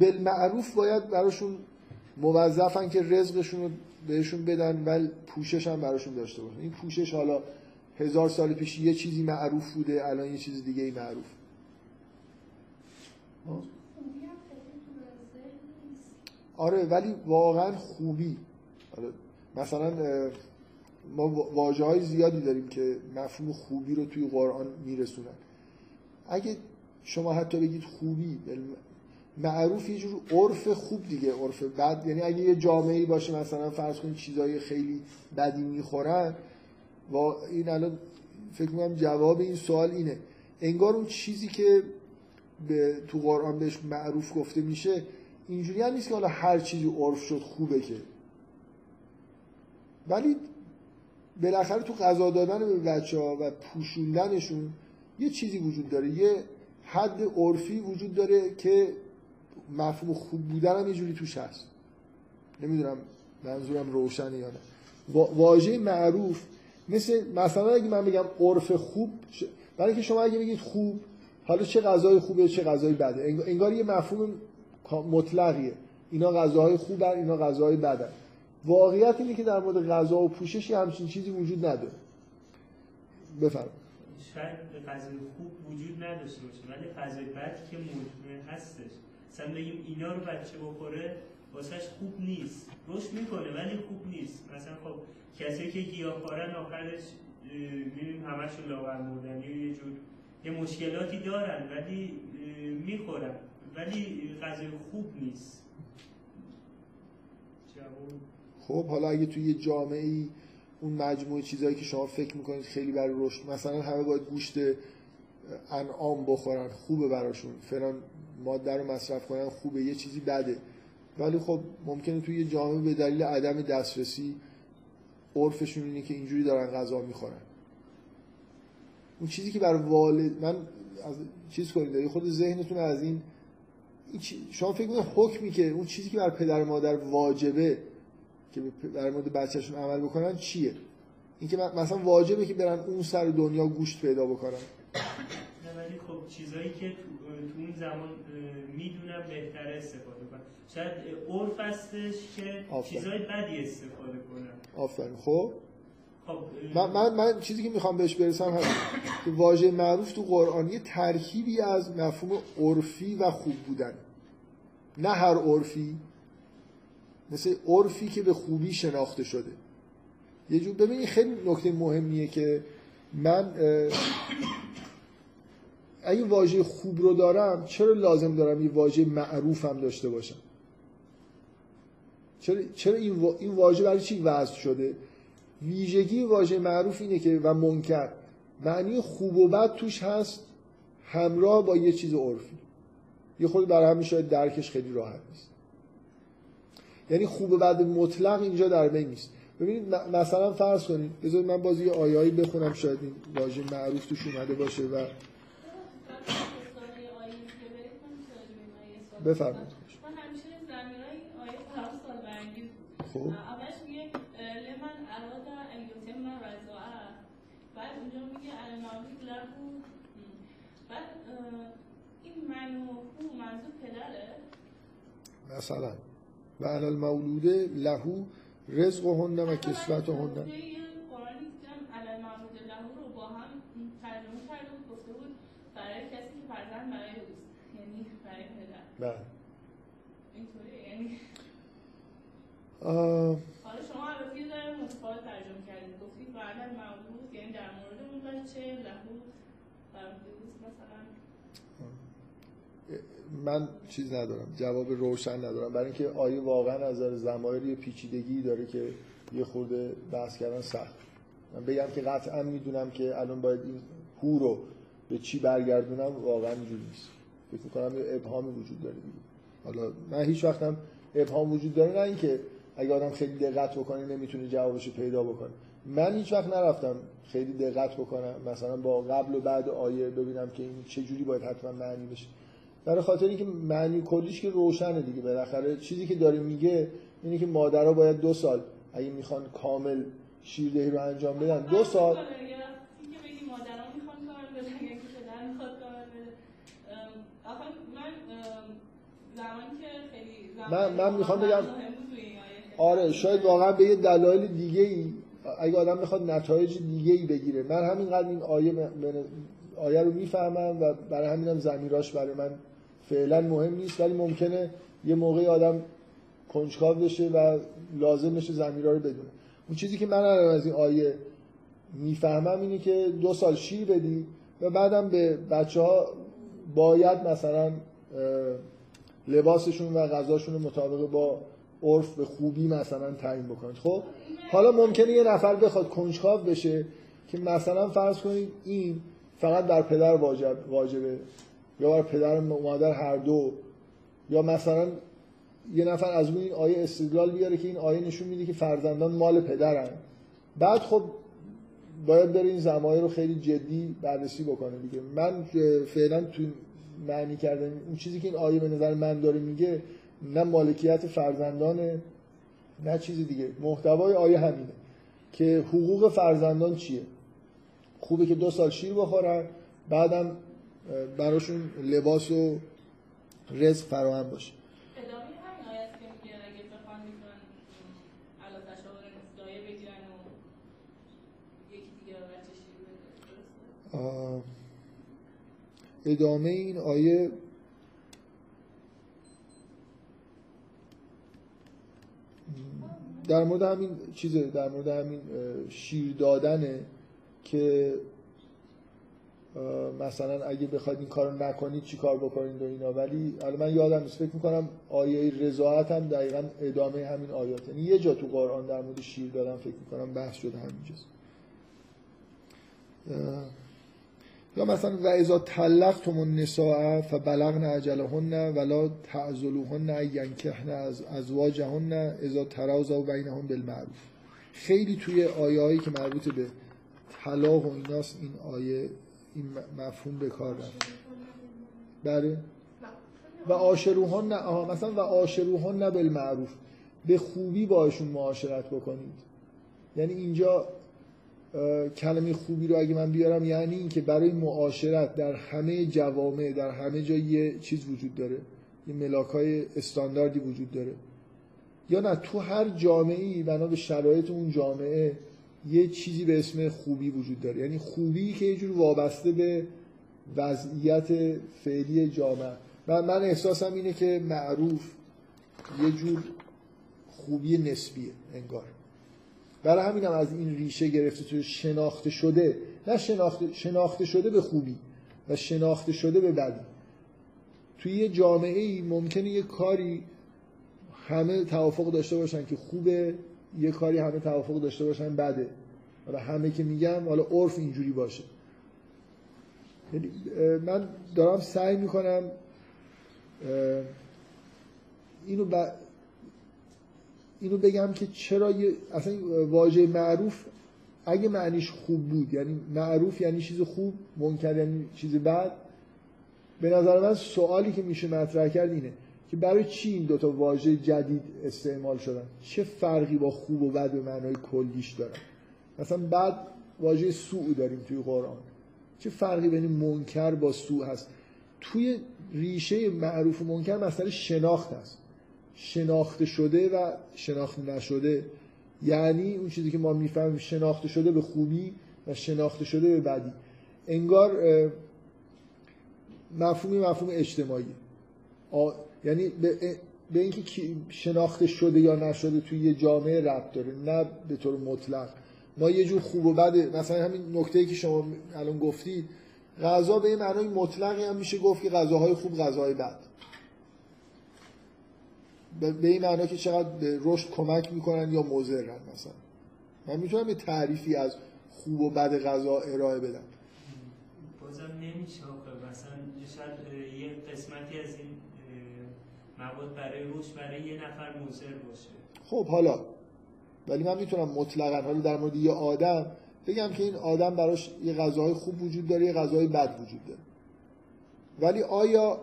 Speaker 1: بالمعروف باید براشون موظفن که رزقشون رو بهشون بدن ولی پوشش هم براشون داشته باشن. این پوشش حالا هزار سال پیش یه چیزی معروف بوده الان یه چیز دیگه ای معروف. آره ولی واقعا خوبی. آره. مثلا ما واجه های زیادی داریم که مفهوم خوبی رو توی قرآن میرسونن. اگه شما حتی بگید خوبی معروف یه جور عرف خوب دیگه عرف بد. یعنی اگه یه جامعه باشه مثلا فرض کنید چیزای خیلی بدی می‌خورن و این الان فکر می‌کنم جواب این سوال اینه. انگار اون چیزی که به تو قرآن بهش معروف گفته میشه اینجوری هم نیست که حالا هر چیزی عرف شد خوبه که. ولی بالاخره تو غذا دادن به بچه ها و پوشوندنشون یه چیزی وجود داره. یه حد عرفی وجود داره که مفهوم خوب بودن هم یه جوری توش هست. نمی‌دونم منظورم روشنه یا نه. واژه معروف مثل مثلا اگه من بگم عرف خوب برای که شما اگه بگید خوب حالا چه غذای خوبه چه غذای بده. انگار یه مفهوم مطلقیه. اینا غذاهای خوبن اینا غذاهای بدن. واقعیت اینه که در مورد غذا و پوشش همچین چیزی وجود نداره. بفرمایید.
Speaker 3: شاید غذای خوب وجود نداشته باشه ولی غذای بد که موجود هستش. مثلا بگیم اینا رو بچه بخوره واسهش خوب نیست. رشد می‌کنه ولی خوب نیست. مثلا خب کسی که گیاهخوارن آخرش می‌بینیم همشون لاغر مردنی و یه جور یه مشکلاتی دارن ولی می‌خورن. ولی غذای خوب نیست.
Speaker 1: خب حالا اگه توی یه جامعه ای اون مجموعه چیزهایی که شما فکر می‌کنید خیلی برای رشد مثلا همه باید گوشت انعام بخورن خوبه براشون. فلان ماده رو مصرف کنن خوبه یه چیزی بده. ولی خب ممکنه توی یه جامعه به دلیل عدم دسترسی عرفشون اینه که اینجوری دارن غذا می‌خورن. اون چیزی که بر والد من از چیز کنید خود ذهنتون از این شما فکر می‌کنید حکمی که اون چیزی که بر پدر مادر واجبه که در مورد بچهشون عمل بکنن چیه؟ اینکه مثلا واجبه که برن اون سر دنیا گوشت پیدا بکنن.
Speaker 3: نه ولی خب چیزایی که تو, اون زمان می‌دونم بهتر استفاده کنن. شاید عرف هستش که چیزای بدی استفاده کنن.
Speaker 1: آفرین. خب؟ خب من, من, من چیزی که می‌خوام بهش برسم هست که واژه معروف تو قرآن یه ترکیبی از مفهوم عرفی و خوب بودن. نه هر عرفی. مثل عرفی که به خوبی شناخته شده. یه جور ببینید خیلی نکته مهمیه که من اگه واژه خوب رو دارم چرا لازم دارم یه واژه معروف هم داشته باشم؟ چرا, چرا این واژه برای چی وضع شده؟ ویژگی واژه معروف اینه که و منکر. معنی خوب و بد توش هست همراه با یه چیز عرفی. یه خود برای همین شاید درکش خیلی راحت نیست. یعنی خوب و بد مطلق اینجا در بین نیست. ببینید مثلا فرض کنید بذارید من بازی آیایی بخونم شاید این واژه معروف توش اومده باشه و بفرمایید.
Speaker 4: خب. بعد این منو منظور پدره
Speaker 1: مثلا. و علی المولود له رزقهن و کسوتهن
Speaker 4: قرآنی دیدم علی المولود له رو با هم ترجمه کرده بود گفته بود برای کسی که فرزند برای اوست یعنی برای پدر.
Speaker 1: بله.
Speaker 4: اینطوری یعنی حالا شما البته یه ذره متفاوت ترجمه کردید گفتید بعد المولود یعنی در مورد اون بچه لهو مثلا.
Speaker 1: من چیز ندارم جواب روشن ندارم. برای اینکه آیه واقعا از نظر یه پیچیدگی داره که یه خورده بحث کردن سخت. من بگم که قطعا می‌دونم که الان باید این هو رو به چی برگردونم واقعا اینجوری نیست. فکر می‌کنم یه ابهامی وجود داره دیگه. حالا من هیچ وقتم ابهام وجود داره نه اینکه اگه آدم خیلی دقت بکنه نمی‌تونه جوابش پیدا بکنه. من هیچ وقت نرفتم خیلی دقت بکنم مثلا با قبل و بعد آیه ببینم که این چه جوری باید حتما معنی بشه. برای خاطر اینکه معنی کلیش که روشنه دیگه. بالاخره چیزی که داره میگه اینه که مادرها باید دو سال اگه می‌خوان کامل شیردهی رو انجام بدن دو سال. من من می‌خوام بگم آره شاید واقعا به یه دلایل دیگه ای اگه آدم می‌خواد نتایج دیگه ای بگیره. من همینقدر این آیه آیه رو می‌فهمم و برای همینم زمیراش برای من فعلا مهم نیست ولی ممکنه یه موقعی آدم کنجکاو بشه و لازم بشه زمیرا رو بدونه. اون چیزی که من از این آیه می‌فهمم اینه که دو سال شیر بدی و بعدم به بچه ها باید مثلا لباسشون و غذاشون رو مطابق با عرف به خوبی مثلا تعیین بکنید. خب حالا ممکنه یه نفر بخواد کنجکاو بشه که مثلا فرض کنید این فقط بر پدر واجب واجبه. یا بر پدر و مادر هر دو. یا مثلا یه نفر از اون این آیه استدلال بیاره که این آیه نشون میده که فرزندان مال پدرن. بعد خب باید بره این زمایه رو خیلی جدی بررسی بکنه دیگه. من فعلا تو معنی کردن اون چیزی که این آیه به نظر من داره میگه نه مالکیت فرزندانه نه چیزی دیگه. محتوای آیه همینه که حقوق فرزندان چیه؟ خوبه که دو سال شیر بخورن بعدم براشون لباس و رزق فراهم باشه. ادامه این آیه در مورد همین چیزه در مورد همین شیر دادنه که مثلا اگه بخواید این کارو نکنید چی کار بکنید و اینا. ولی الان من یادم نیست فکر می‌کنم آیه رضایت هم دقیقا ادامه همین آیات. یعنی یه جا تو قرآن در مورد شیر دادن فکر می‌کنم بحث شده همینجاست. یا مثلا و اذا طلقتم النساء فبلغن اجلهن ولا تعذلوهن ینکحن از ازواجهن اذا تراضوا بینهم بالمعروف. خیلی توی آیه هایی که مربوط به طلاق و ایناست این آیه این مفهوم به کار رفت. بله. و آشروهن آها مثلا و آشروهن بالمعروف. به خوبی باشون معاشرت بکنید. یعنی اینجا کلمه خوبی رو اگه من بیارم یعنی اینکه برای معاشرت در همه جوامع در همه جا یه چیز وجود داره. یه ملاک های استانداردی وجود داره. یا نه تو هر جامعه ای بنا به شرایط اون جامعه یه چیزی به اسم خوبی وجود داره. یعنی خوبی که یه جور وابسته به وضعیت فعلی جامعه. من, من احساسم اینه که معروف یه جور خوبی نسبیه انگار. برای همینم از این ریشه گرفته تو شناخته شده. نه شناخته, شناخته شده به خوبی و شناخته شده به بدی. توی یه جامعه ای ممکنه یه کاری همه توافق داشته باشن که خوبه یه کاری همه توافق داشته باشن بده حالا همه که میگم حالا عرف اینجوری باشه. یعنی من دارم سعی می‌کنم اینو اینو بگم که چرا یه اصلا واژه معروف اگه معنیش خوب بود یعنی معروف یعنی چیز خوب منکر یعنی چیز بد به نظر من سوالی که میشه مطرح کرد اینه. که برای چی این دوتا واژه جدید استعمال شدن؟ چه فرقی با خوب و بد به معنای کلیش دارن مثلا بعد واژه سوء داریم توی قرآن. چه فرقی بین منکر با سوء هست؟ توی ریشه معروف و منکر مسئله شناخت هست. شناخته شده و شناخته نشده. یعنی اون چیزی که ما می‌فهمیم شناخته شده به خوبی و شناخته شده به بدی. انگار مفهوم مفهوم اجتماعی. یعنی به, به اینکه شناخته شده یا نشده توی یه جامعه ربط داره نه به طور مطلق. ما یه جور خوب و بده مثلا همین نکته که شما الان گفتید غذا به این معنای مطلقی هم میشه گفت که غذاهای خوب غذاهای بد. به این معنا که چقدر به رشد کمک می‌کنن یا مضرن مثلا. من می‌تونم یه تعریفی از خوب و بد غذا ارائه بدم.
Speaker 3: بازم نمیشه مثلا شاید یه قسمتی از این مواد برای رشد برای یه نفر مضر باشه.
Speaker 1: خب حالا ولی من می‌تونم مطلقا حالا در مورد یه آدم بگم که این آدم براش یه غذاهای خوب وجود داره یه غذاهای بد وجود داره. ولی آیا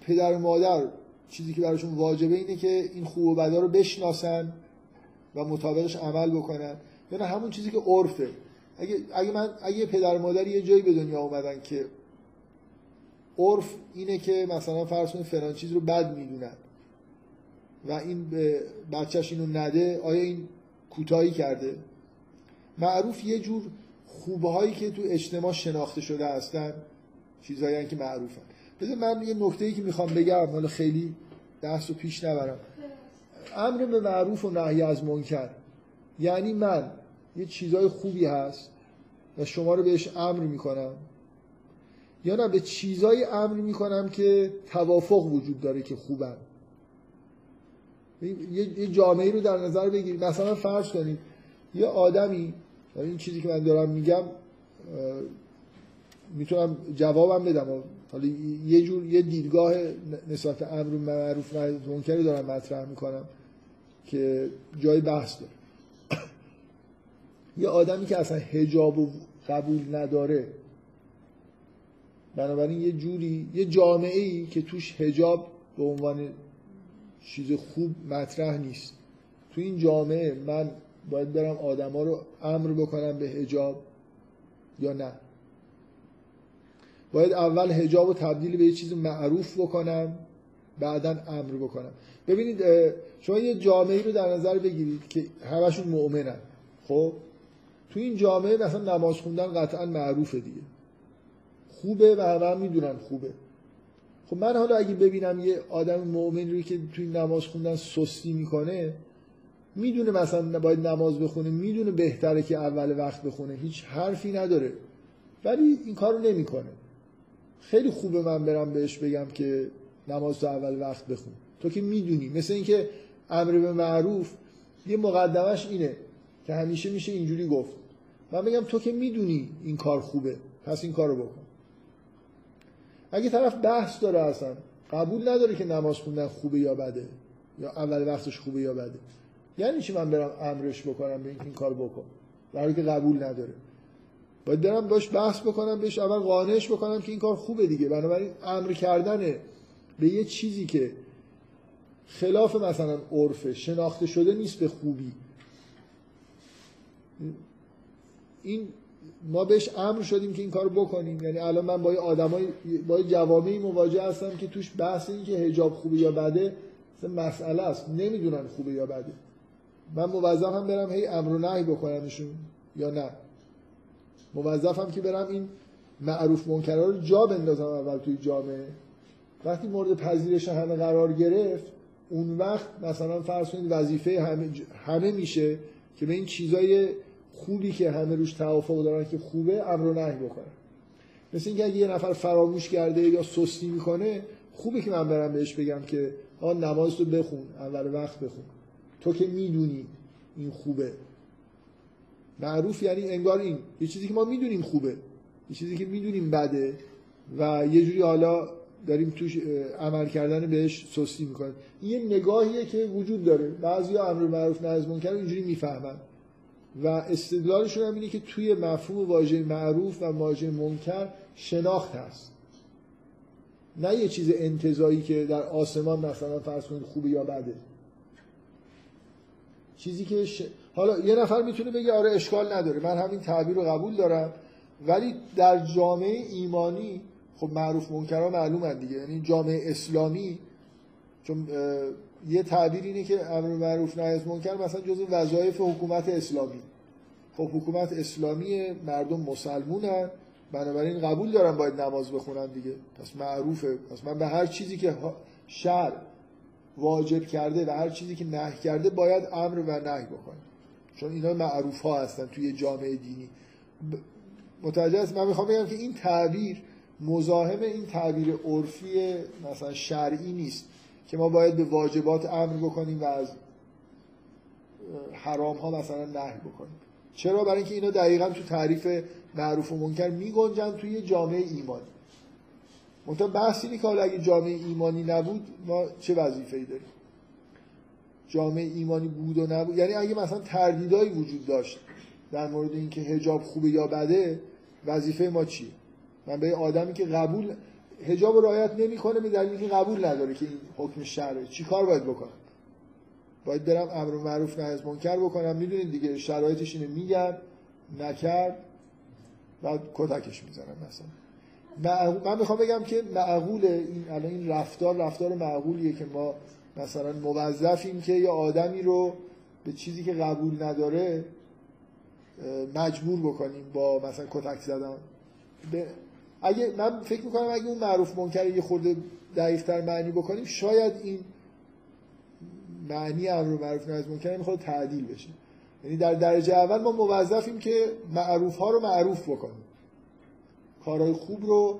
Speaker 1: پدر و مادر چیزی که براشون واجبه اینه که این خوب و بدا رو بشناسن و مطابقش عمل بکنن؟ یا نه همون چیزی که عرفه. اگه, اگه من اگه پدر و مادر یه جایی به دنیا اومدن که عرف اینه که مثلا فرض کنید فلان چیز رو بد می‌دونن. و این به بچهش اینو نده آیا این کوتاهی کرده؟ معروف یه جور خوبه هایی که تو اجتماع شناخته شده هستن چیزهایی که معروفن. بذار من یه نکته که می‌خوام بگم حالا خیلی دست رو پیش نبرم. امر به معروف و نهی از منکر. یعنی من یه چیزای خوبی هست و شما رو بهش امر می‌کنم. یا نه به چیزای امر می‌کنم که توافق وجود داره که خوبن یه جامعه رو در نظر بگیرید. مثلا فرض کنید یه آدمی این چیزی که من دارم میگم می‌تونم جوابم بدم. حالا یه جور یه دیدگاه نسبت امر معروف منکری دارم مطرح می‌کنم که جای بحث داره. [coughs] یه آدمی که اصلا هجاب و قبول نداره بنابراین یه جوری یه جامعه ای که توش هجاب به عنوان چیز خوب مطرح نیست. تو این جامعه من باید برم آدما رو امر بکنم به هجاب یا نه. باید اول هجاب رو تبدیل به یه چیز معروف بکنم بعدا امر بکنم. ببینید شما یه جامعه رو در نظر بگیرید که همشون مؤمنن. خب؟ تو این جامعه مثلا نماز خوندن قطعا معروفه دیگه. خوبه و همه هم می‌دونن خوبه. خب من حالا اگه ببینم یه آدم مؤمن رو که توی نماز خوندن سستی می‌کنه می‌دونه مثلا باید نماز بخونه می‌دونه بهتره که اول وقت بخونه هیچ حرفی نداره. ولی این کارو نمی‌کنه. خیلی خوبه من برم بهش بگم که نماز تو اول وقت بخون. تو که می‌دونی. مثل اینکه امر به معروف یه مقدمش اینه که همیشه میشه اینجوری گفت. من بگم تو که می‌دونی این کار خوبه پس این کارو بکن. اگه طرف بحث داره اصلا قبول نداره که نماز خوندن خوبه یا بده یا اول وقتش خوبه یا بده. یعنی چی من برم امرش بکنم به این کار بکن؟ برای که قبول نداره. باید برم باش بحث بکنم بهش اول قانعش بکنم که این کار خوبه دیگه. بنابراین امر کردن به یه چیزی که خلاف مثلا عرفه شناخته شده نیست به خوبی. این ما بهش امر شدیم که این کار بکنیم. یعنی الان من با آدمای با جوامعی مواجه هستم که توش بحث این که حجاب خوبه یا بده مسئله است. نمی‌دونن خوبه یا بده. من موظفم برم هی امر و نهی بکنمشون یا نه. موظفم که برم این معروف منکرها رو جا بندازم اول توی جامعه. وقتی مورد پذیرش همه قرار گرفت اون وقت مثلا فرض کنید وظیفه همه, همه میشه که به این چیزای خوبی که همه روش توافق دارن که خوبه امر و نهی بکنن. مثل اینکه اگه یه نفر فراموش کرده یا سستی می‌کنه خوبه که من برم بهش بگم که آن نماز رو بخون اول وقت بخون. تو که می‌دونی این خوبه. معروف یعنی انگار این. یه چیزی که ما می‌دونیم خوبه. یه چیزی که می‌دونیم بده و یه جوری حالا داریم توش عمل کردن بهش سستی می‌کنیم. این یه نگاهیه که وجود داره. بعضی ها امر معروف نهی از اینجوری می‌فهمن. و استدلالشون هم اینه که توی مفهوم واژه معروف و واژه منکر شناخت هست. نه یه چیز انتظایی که در آسمان مثلا فرض کنید خوبه یا بده. چیزی که حالا یه نفر می‌تونه بگه آره اشکال نداره من همین تعبیر رو قبول دارم ولی در جامعه ایمانی خب معروف منکرها معلومه دیگه یعنی جامعه اسلامی چون یه تعبیر اینه که امر معروف نهی از منکر مثلا جزء وظایف حکومت اسلامی. خب حکومت اسلامی مردم مسلمونن بنابراین قبول دارم باید نماز بخونن دیگه. پس معروفه. پس من به هر چیزی که شر واجب کرده و هر چیزی که نهی کرده باید امر و نهی بکنه. چون اینا معروف ها هستن توی جامعه دینی. متوجه است من می‌خوام بگم که این تعبیر مزاحم این تعبیر عرفی مثلا شرعی نیست. که ما باید به واجبات امر بکنیم و از حرام ها مثلا نهی بکنیم. چرا؟ برای اینکه اینا دقیقا تو تعریف معروف و منکر میگنجن توی جامعه ایمانی منتها بحث اینه که اگه جامعه ایمانی نبود ما چه وظیفه ای داریم؟ جامعه ایمانی بود و نبود. یعنی اگه مثلا تردیدایی وجود داشت در مورد اینکه حجاب خوبه یا بده وظیفه ما چیه؟ من به آدمی که قبول حجاب رو رعایت نمی‌کنه به دلیل اینکه قبول نداره که این حکم شرعه. چی کار باید بکنم؟ باید برم امر معروف نهی از منکر بکنم. می‌دونید دیگه شرایطش اینه میگم نکرد بعد کتکش می‌زنم مثلا. من می‌خوام بگم که معقول این الان این رفتار رفتار معقولیه که ما مثلا موظفیم که یه آدمی رو به چیزی که قبول نداره مجبور بکنیم با مثلا کتک زدن. اگه من فکر می‌کنم اگه اون معروف منکر یه خورده دقیقتر معنی بکنیم شاید این معنی امر معروف نهی از منکر می‌خواد تعدیل بشه. یعنی در درجه اول ما موظفیم که معروف ها رو معروف بکنیم. کارهای خوب رو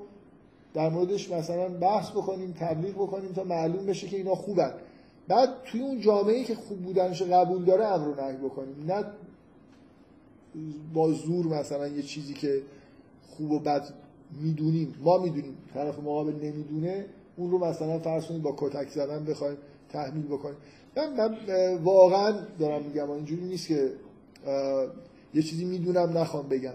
Speaker 1: در موردش مثلا بحث بکنیم تبلیغ بکنیم تا معلوم بشه که اینا خوبن. بعد توی اون جامعه که خوب بودنش قبول داره امر رو نهی بکنیم. نه با زور مثلا یه چیزی که خوب و بد می‌دونیم. ما می‌دونیم. طرف مقابل نمی‌دونه. اون رو مثلا فرض کنید با کتک زدن بخوایم تحمیل بکنیم. من, من واقعا دارم میگم اینجوری نیست که یه چیزی می‌دونم نخوام بگم.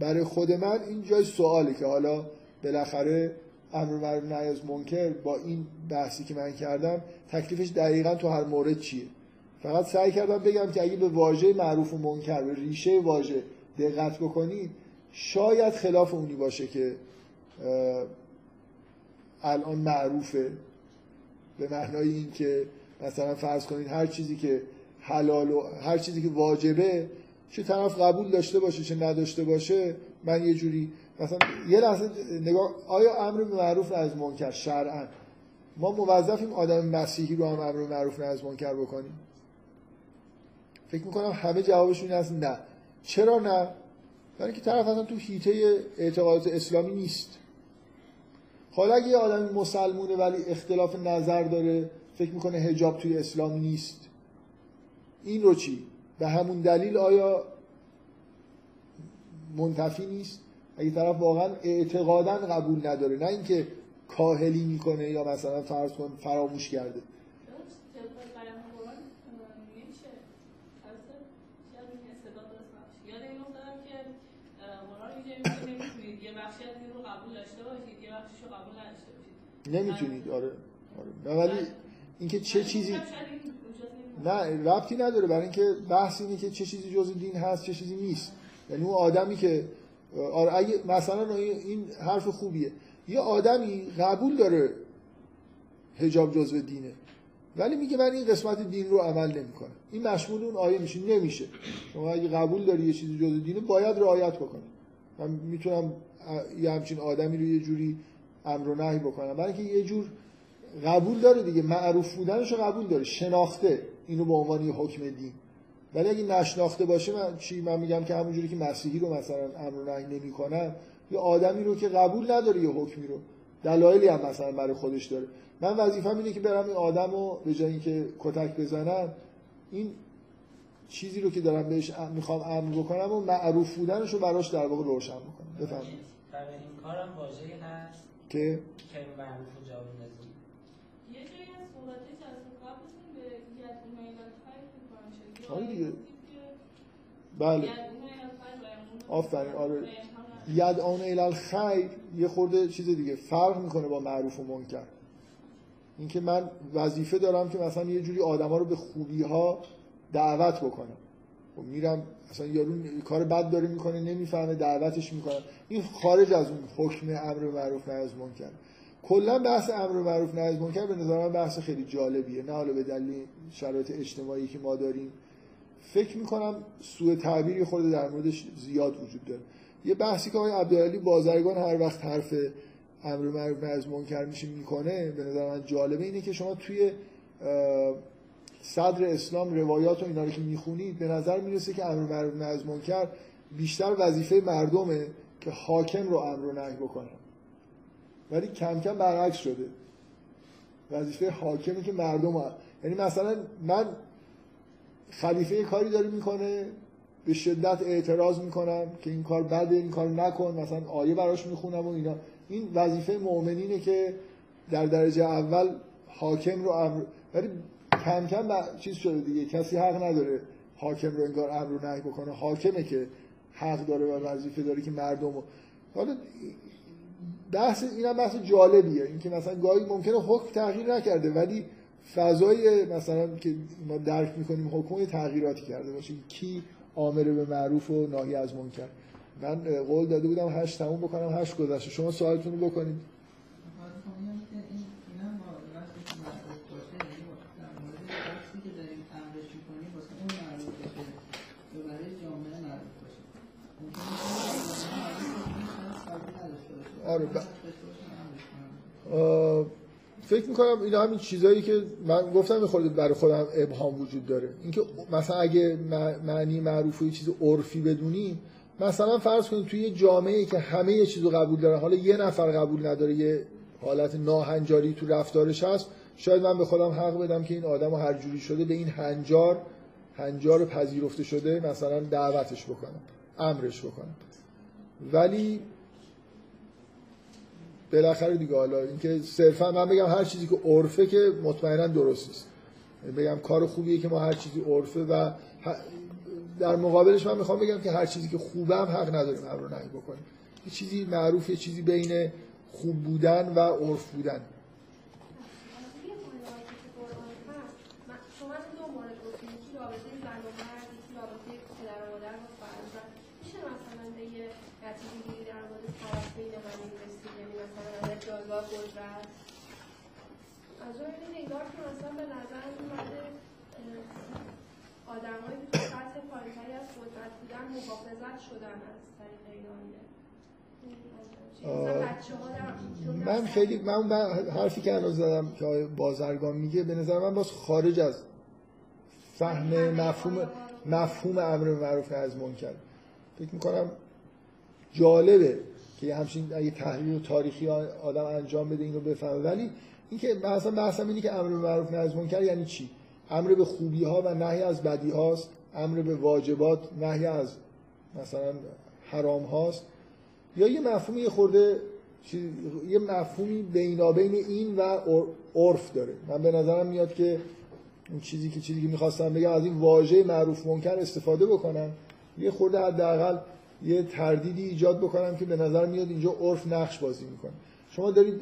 Speaker 1: برای خود من این جای سواله که حالا بالاخره امر معروف نهی از منکر با این بحثی که من کردم تکلیفش دقیقا تو هر مورد چیه. فقط سعی کردم بگم که اگه به واژه معروف و منکر به ریشه واژه دقت بکنید شاید خلاف اونی باشه که الان معروفه. به معنای این که مثلا فرض کنید هر چیزی که حلال و هر چیزی که واجبه چه طرف قبول داشته باشه چه نداشته باشه من یه جوری مثلا یه لحظه نگاه آیا امر معروف از منکر؟ شرعا. ما موظفیم آدم مسیحی رو هم امر معروف از منکر بکنیم. فکر می‌کنم همه جوابشون هست نه. چرا نه؟ برای که طرف اصلا تو هیته اعتقادات اسلامی نیست حالا اگه یه آدمی مسلمونه ولی اختلاف نظر داره فکر می‌کنه هجاب توی اسلام نیست این رو چی؟ به همون دلیل آیا منتفی نیست؟ اگه طرف واقعا اعتقادا قبول نداره نه اینکه کاهلی می‌کنه یا مثلا فرض کن فراموش کرده نمی‌تونید آره آره. ولی اینکه چه چیزی نه ربطی نداره. برای اینکه بحث اینه که چه چیزی جز دین هست چه چیزی نیست. یعنی اون آدمی که آره اگه مثلا این حرف خوبیه. یه آدمی قبول داره حجاب جزء دینه ولی میگه من این قسمت دین رو عمل نمی‌کنم. این مشمول اون آیه میشه نمیشه. شما اگه قبول داری یه چیزی جزء دینه باید رعایت بکنی. من می‌تونم یه همچین آدمی رو یه جوری امر و نهی بکنم. برای اینکه یه جور قبول داره دیگه. معروف بودنش قبول داره. شناخته. اینو به عنوان یه حکم دین. ولی اگه نشناخته باشه من چی من میگم که همونجوری که مسیحی رو مثلا امر و نهی نمی‌کنم یه آدمی رو که قبول نداره یه حکمی رو. دلایلی هم مثلا برای خودش داره. من وظیفه‌م اینه که برم این آدم رو به جای اینکه کتک بزنم این چیزی رو که دارم بهش می‌خوام امر بکنم و معروف بودنش رو براش در واقع روشن بکنم. بفهم
Speaker 5: برای این کارم هست.
Speaker 1: که آره دیگه. بله. آفرین آره. ید آن ایلال خیر. یه خورده چیز دیگه فرق می‌کنه با معروف و منکر. اینکه من وظیفه دارم که مثلا یه جوری آدما رو به خوبی ها دعوت بکنم. خب میرم مثلا یارو کار بد داره می‌کنه نمی‌فهمه دعوتش می‌کنم این خارج از اون حکم امر معروف نهی از منکر. کلا بحث امر معروف نهی از منکر به نظر من بحث خیلی جالبیه. نه حالا به دلیل شرایط اجتماعی که ما داریم. فکر می‌کنم سوء تعبیری خود در موردش زیاد وجود داره. یه بحثی که آقای عبدالعلی بازرگان هر وقت حرف امر معروف نهی از منکر میشه می‌کنه به نظر من جالبه اینه که شما توی صدر اسلام روایات و اینا رو که می‌خونید به نظر می‌رسه که امر معروف نهی از منکر بیشتر وظیفه مردمه که حاکم رو امر و نهی بکنه ولی کم کم برعکس شده وظیفه حاکمه که مردم ها. یعنی مثلا من خلیفه کاری داره می‌کنه به شدت اعتراض می‌کنم که این کار بده این کار نکن مثلا آیه براش می‌خونم و اینا این وظیفه مؤمنینه که در درجه اول حاکم رو امر ولی کم کم ب- چیز شده دیگه. کسی حق نداره حاکم رو انگار امر رو نهی بکنه. حاکمه که حق داره و وظیفه داره که مردم رو حالا بحث اینم بحث جالبیه. اینکه مثلا گاهی ممکنه حکم تغییر نکرده ولی فضای مثلا که ما درک می‌کنیم حکم تغییراتی کرده باشه. کی آمر به معروف و ناهی از منکر. من قول داده بودم هشت تموم بکنم هشت گذشته. شما سوالتون رو بکنید
Speaker 6: آره، خب اینم که این اینم با وقتی که معروف باشه یعنی با- در مورد شخصی که داریم امرش می‌کنیم واسه اون معروف باشه یا برای جامعه معروف باشه ممکنه که برای جامعه معروف باشه این شخص قبول نداشته باشه
Speaker 1: آره، ب- آه، فکر می‌کنم این همین چیزایی که من گفتم خورده برای خودم ابهام وجود داره. اینکه مثلا اگه معنی معروف و یه چیز عرفی بدونیم مثلا فرض کنید توی یه جامعه که همه یه چیزو قبول دارن حالا یه نفر قبول نداره یه حالت ناهنجاری تو رفتارش هست شاید من به خودم حق بدم که این آدم هر جوری شده به این هنجار هنجار پذیرفته شده مثلا دعوتش بکنم. امرش بکنم. ولی بالاخره دیگه حالا اینکه صرفا من بگم هر چیزی که عرفه که مطمئنا درست نیست یعنی بگم کار خوبیه که ما هر چیزی عرفه و در مقابلش من می‌خوام بگم که هر چیزی که خوبه هم حق نداریم امر رو نهی بکنیم. یه چیزی معروف یه چیزی بین خوب بودن و عرف بودن
Speaker 2: توی معنایی که تو قرآن هست من- شما از دو مورد گفتید یکی رابطه زن و مرد یکی رابطه پدر و مادر و فرزند میشه مثلا به یه نتیجه گیری در مورد طرف بین همین رسید یعنی مثلا از جایگاه قدرت از اون این نگاه که مثلا به نظر آدمایی که تو سطح پایینتری از قدرت بودن محافظت شدن از طریق این در-
Speaker 1: من خیلی من ب- حرفی که الان زدم که آقای بازرگان میگه به نظر من باز خارج از فهم مفهوم مفهوم امر به معروف از منکر. فکر می‌کنم جالبه که یه همچین اگه تحلیل تاریخی آدم انجام بده اینو بفهمه. ولی اینکه مثلا بحثم اینه که امر به معروف نهی از منکر یعنی چی؟ امر به خوبی ها و نهی از بدی هاست امر به واجبات نهی از مثلا حرام هاست یا یه مفهومی خورده یه مفهومی بینابین این و عر- عرف داره. من به نظرم میاد که اون چیزی که چیزی که می‌خواستم بگم از این واژه معروف منکر استفاده بکنم یه خورده حداقل یه تردیدی ایجاد بکنم که به نظر میاد اینجا عرف نقش بازی می‌کنه. شما دارید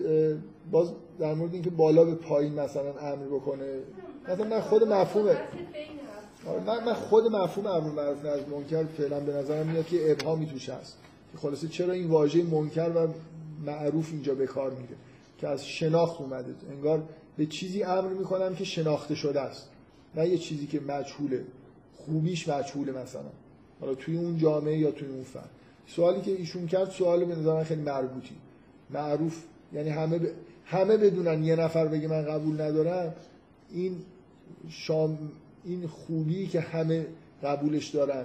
Speaker 1: باز در مورد اینکه بالا به پایین مثلا امر بکنه. مثلا من خود مفهوم آره، من من خود مفهوم امر معروف نهی از منکر فعلا به نظرم میاد که ابهامی توش هست. که خلاصه چرا این واژه منکر و معروف اینجا به کار میره؟ که از شناخت اومده. انگار به چیزی امر می‌کنم که شناخته شده است. نه یه چیزی که مجهوله خوبیش مجهوله مثلا. حالا توی اون جامعه یا توی اون فرد سوالی که ایشون کرد سوال به نظر من خیلی مربوطی. معروف یعنی همه ب... همه بدونن یه نفر بگه من قبول ندارم این شام این خوبی که همه قبولش دارن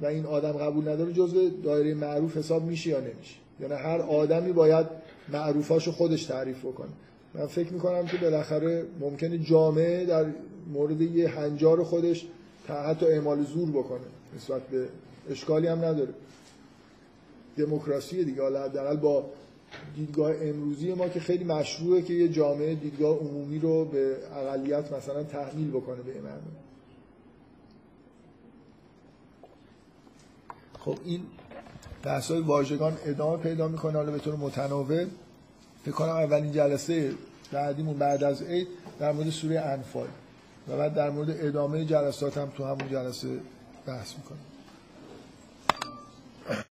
Speaker 1: و این آدم قبول نداره جزء دایره معروف حساب میشه یا نمیشه. یعنی هر آدمی باید معروفاشو خودش تعریف بکنه. من فکر می‌کنم که بالاخره ممکنه جامعه در مورد یه هنجار خودش تا حتی اعمال زور بکنه نسبت به اشکالی هم نداره. دموکراسی دیگه. حالا با دیدگاه امروزی ما که خیلی مشروعه که یه جامعه دیدگاه عمومی رو به اقلیت مثلا تحمیل بکنه به معنی خب این بحث های واژگان ادامه پیدا می‌کنه حالا به طور متناوب فکر کنم اولین جلسه بعدیمون بعد از عید در مورد سوره انفال. و بعد در مورد ادامه جلسات هم تو همون جلسه بحث می‌کنیم.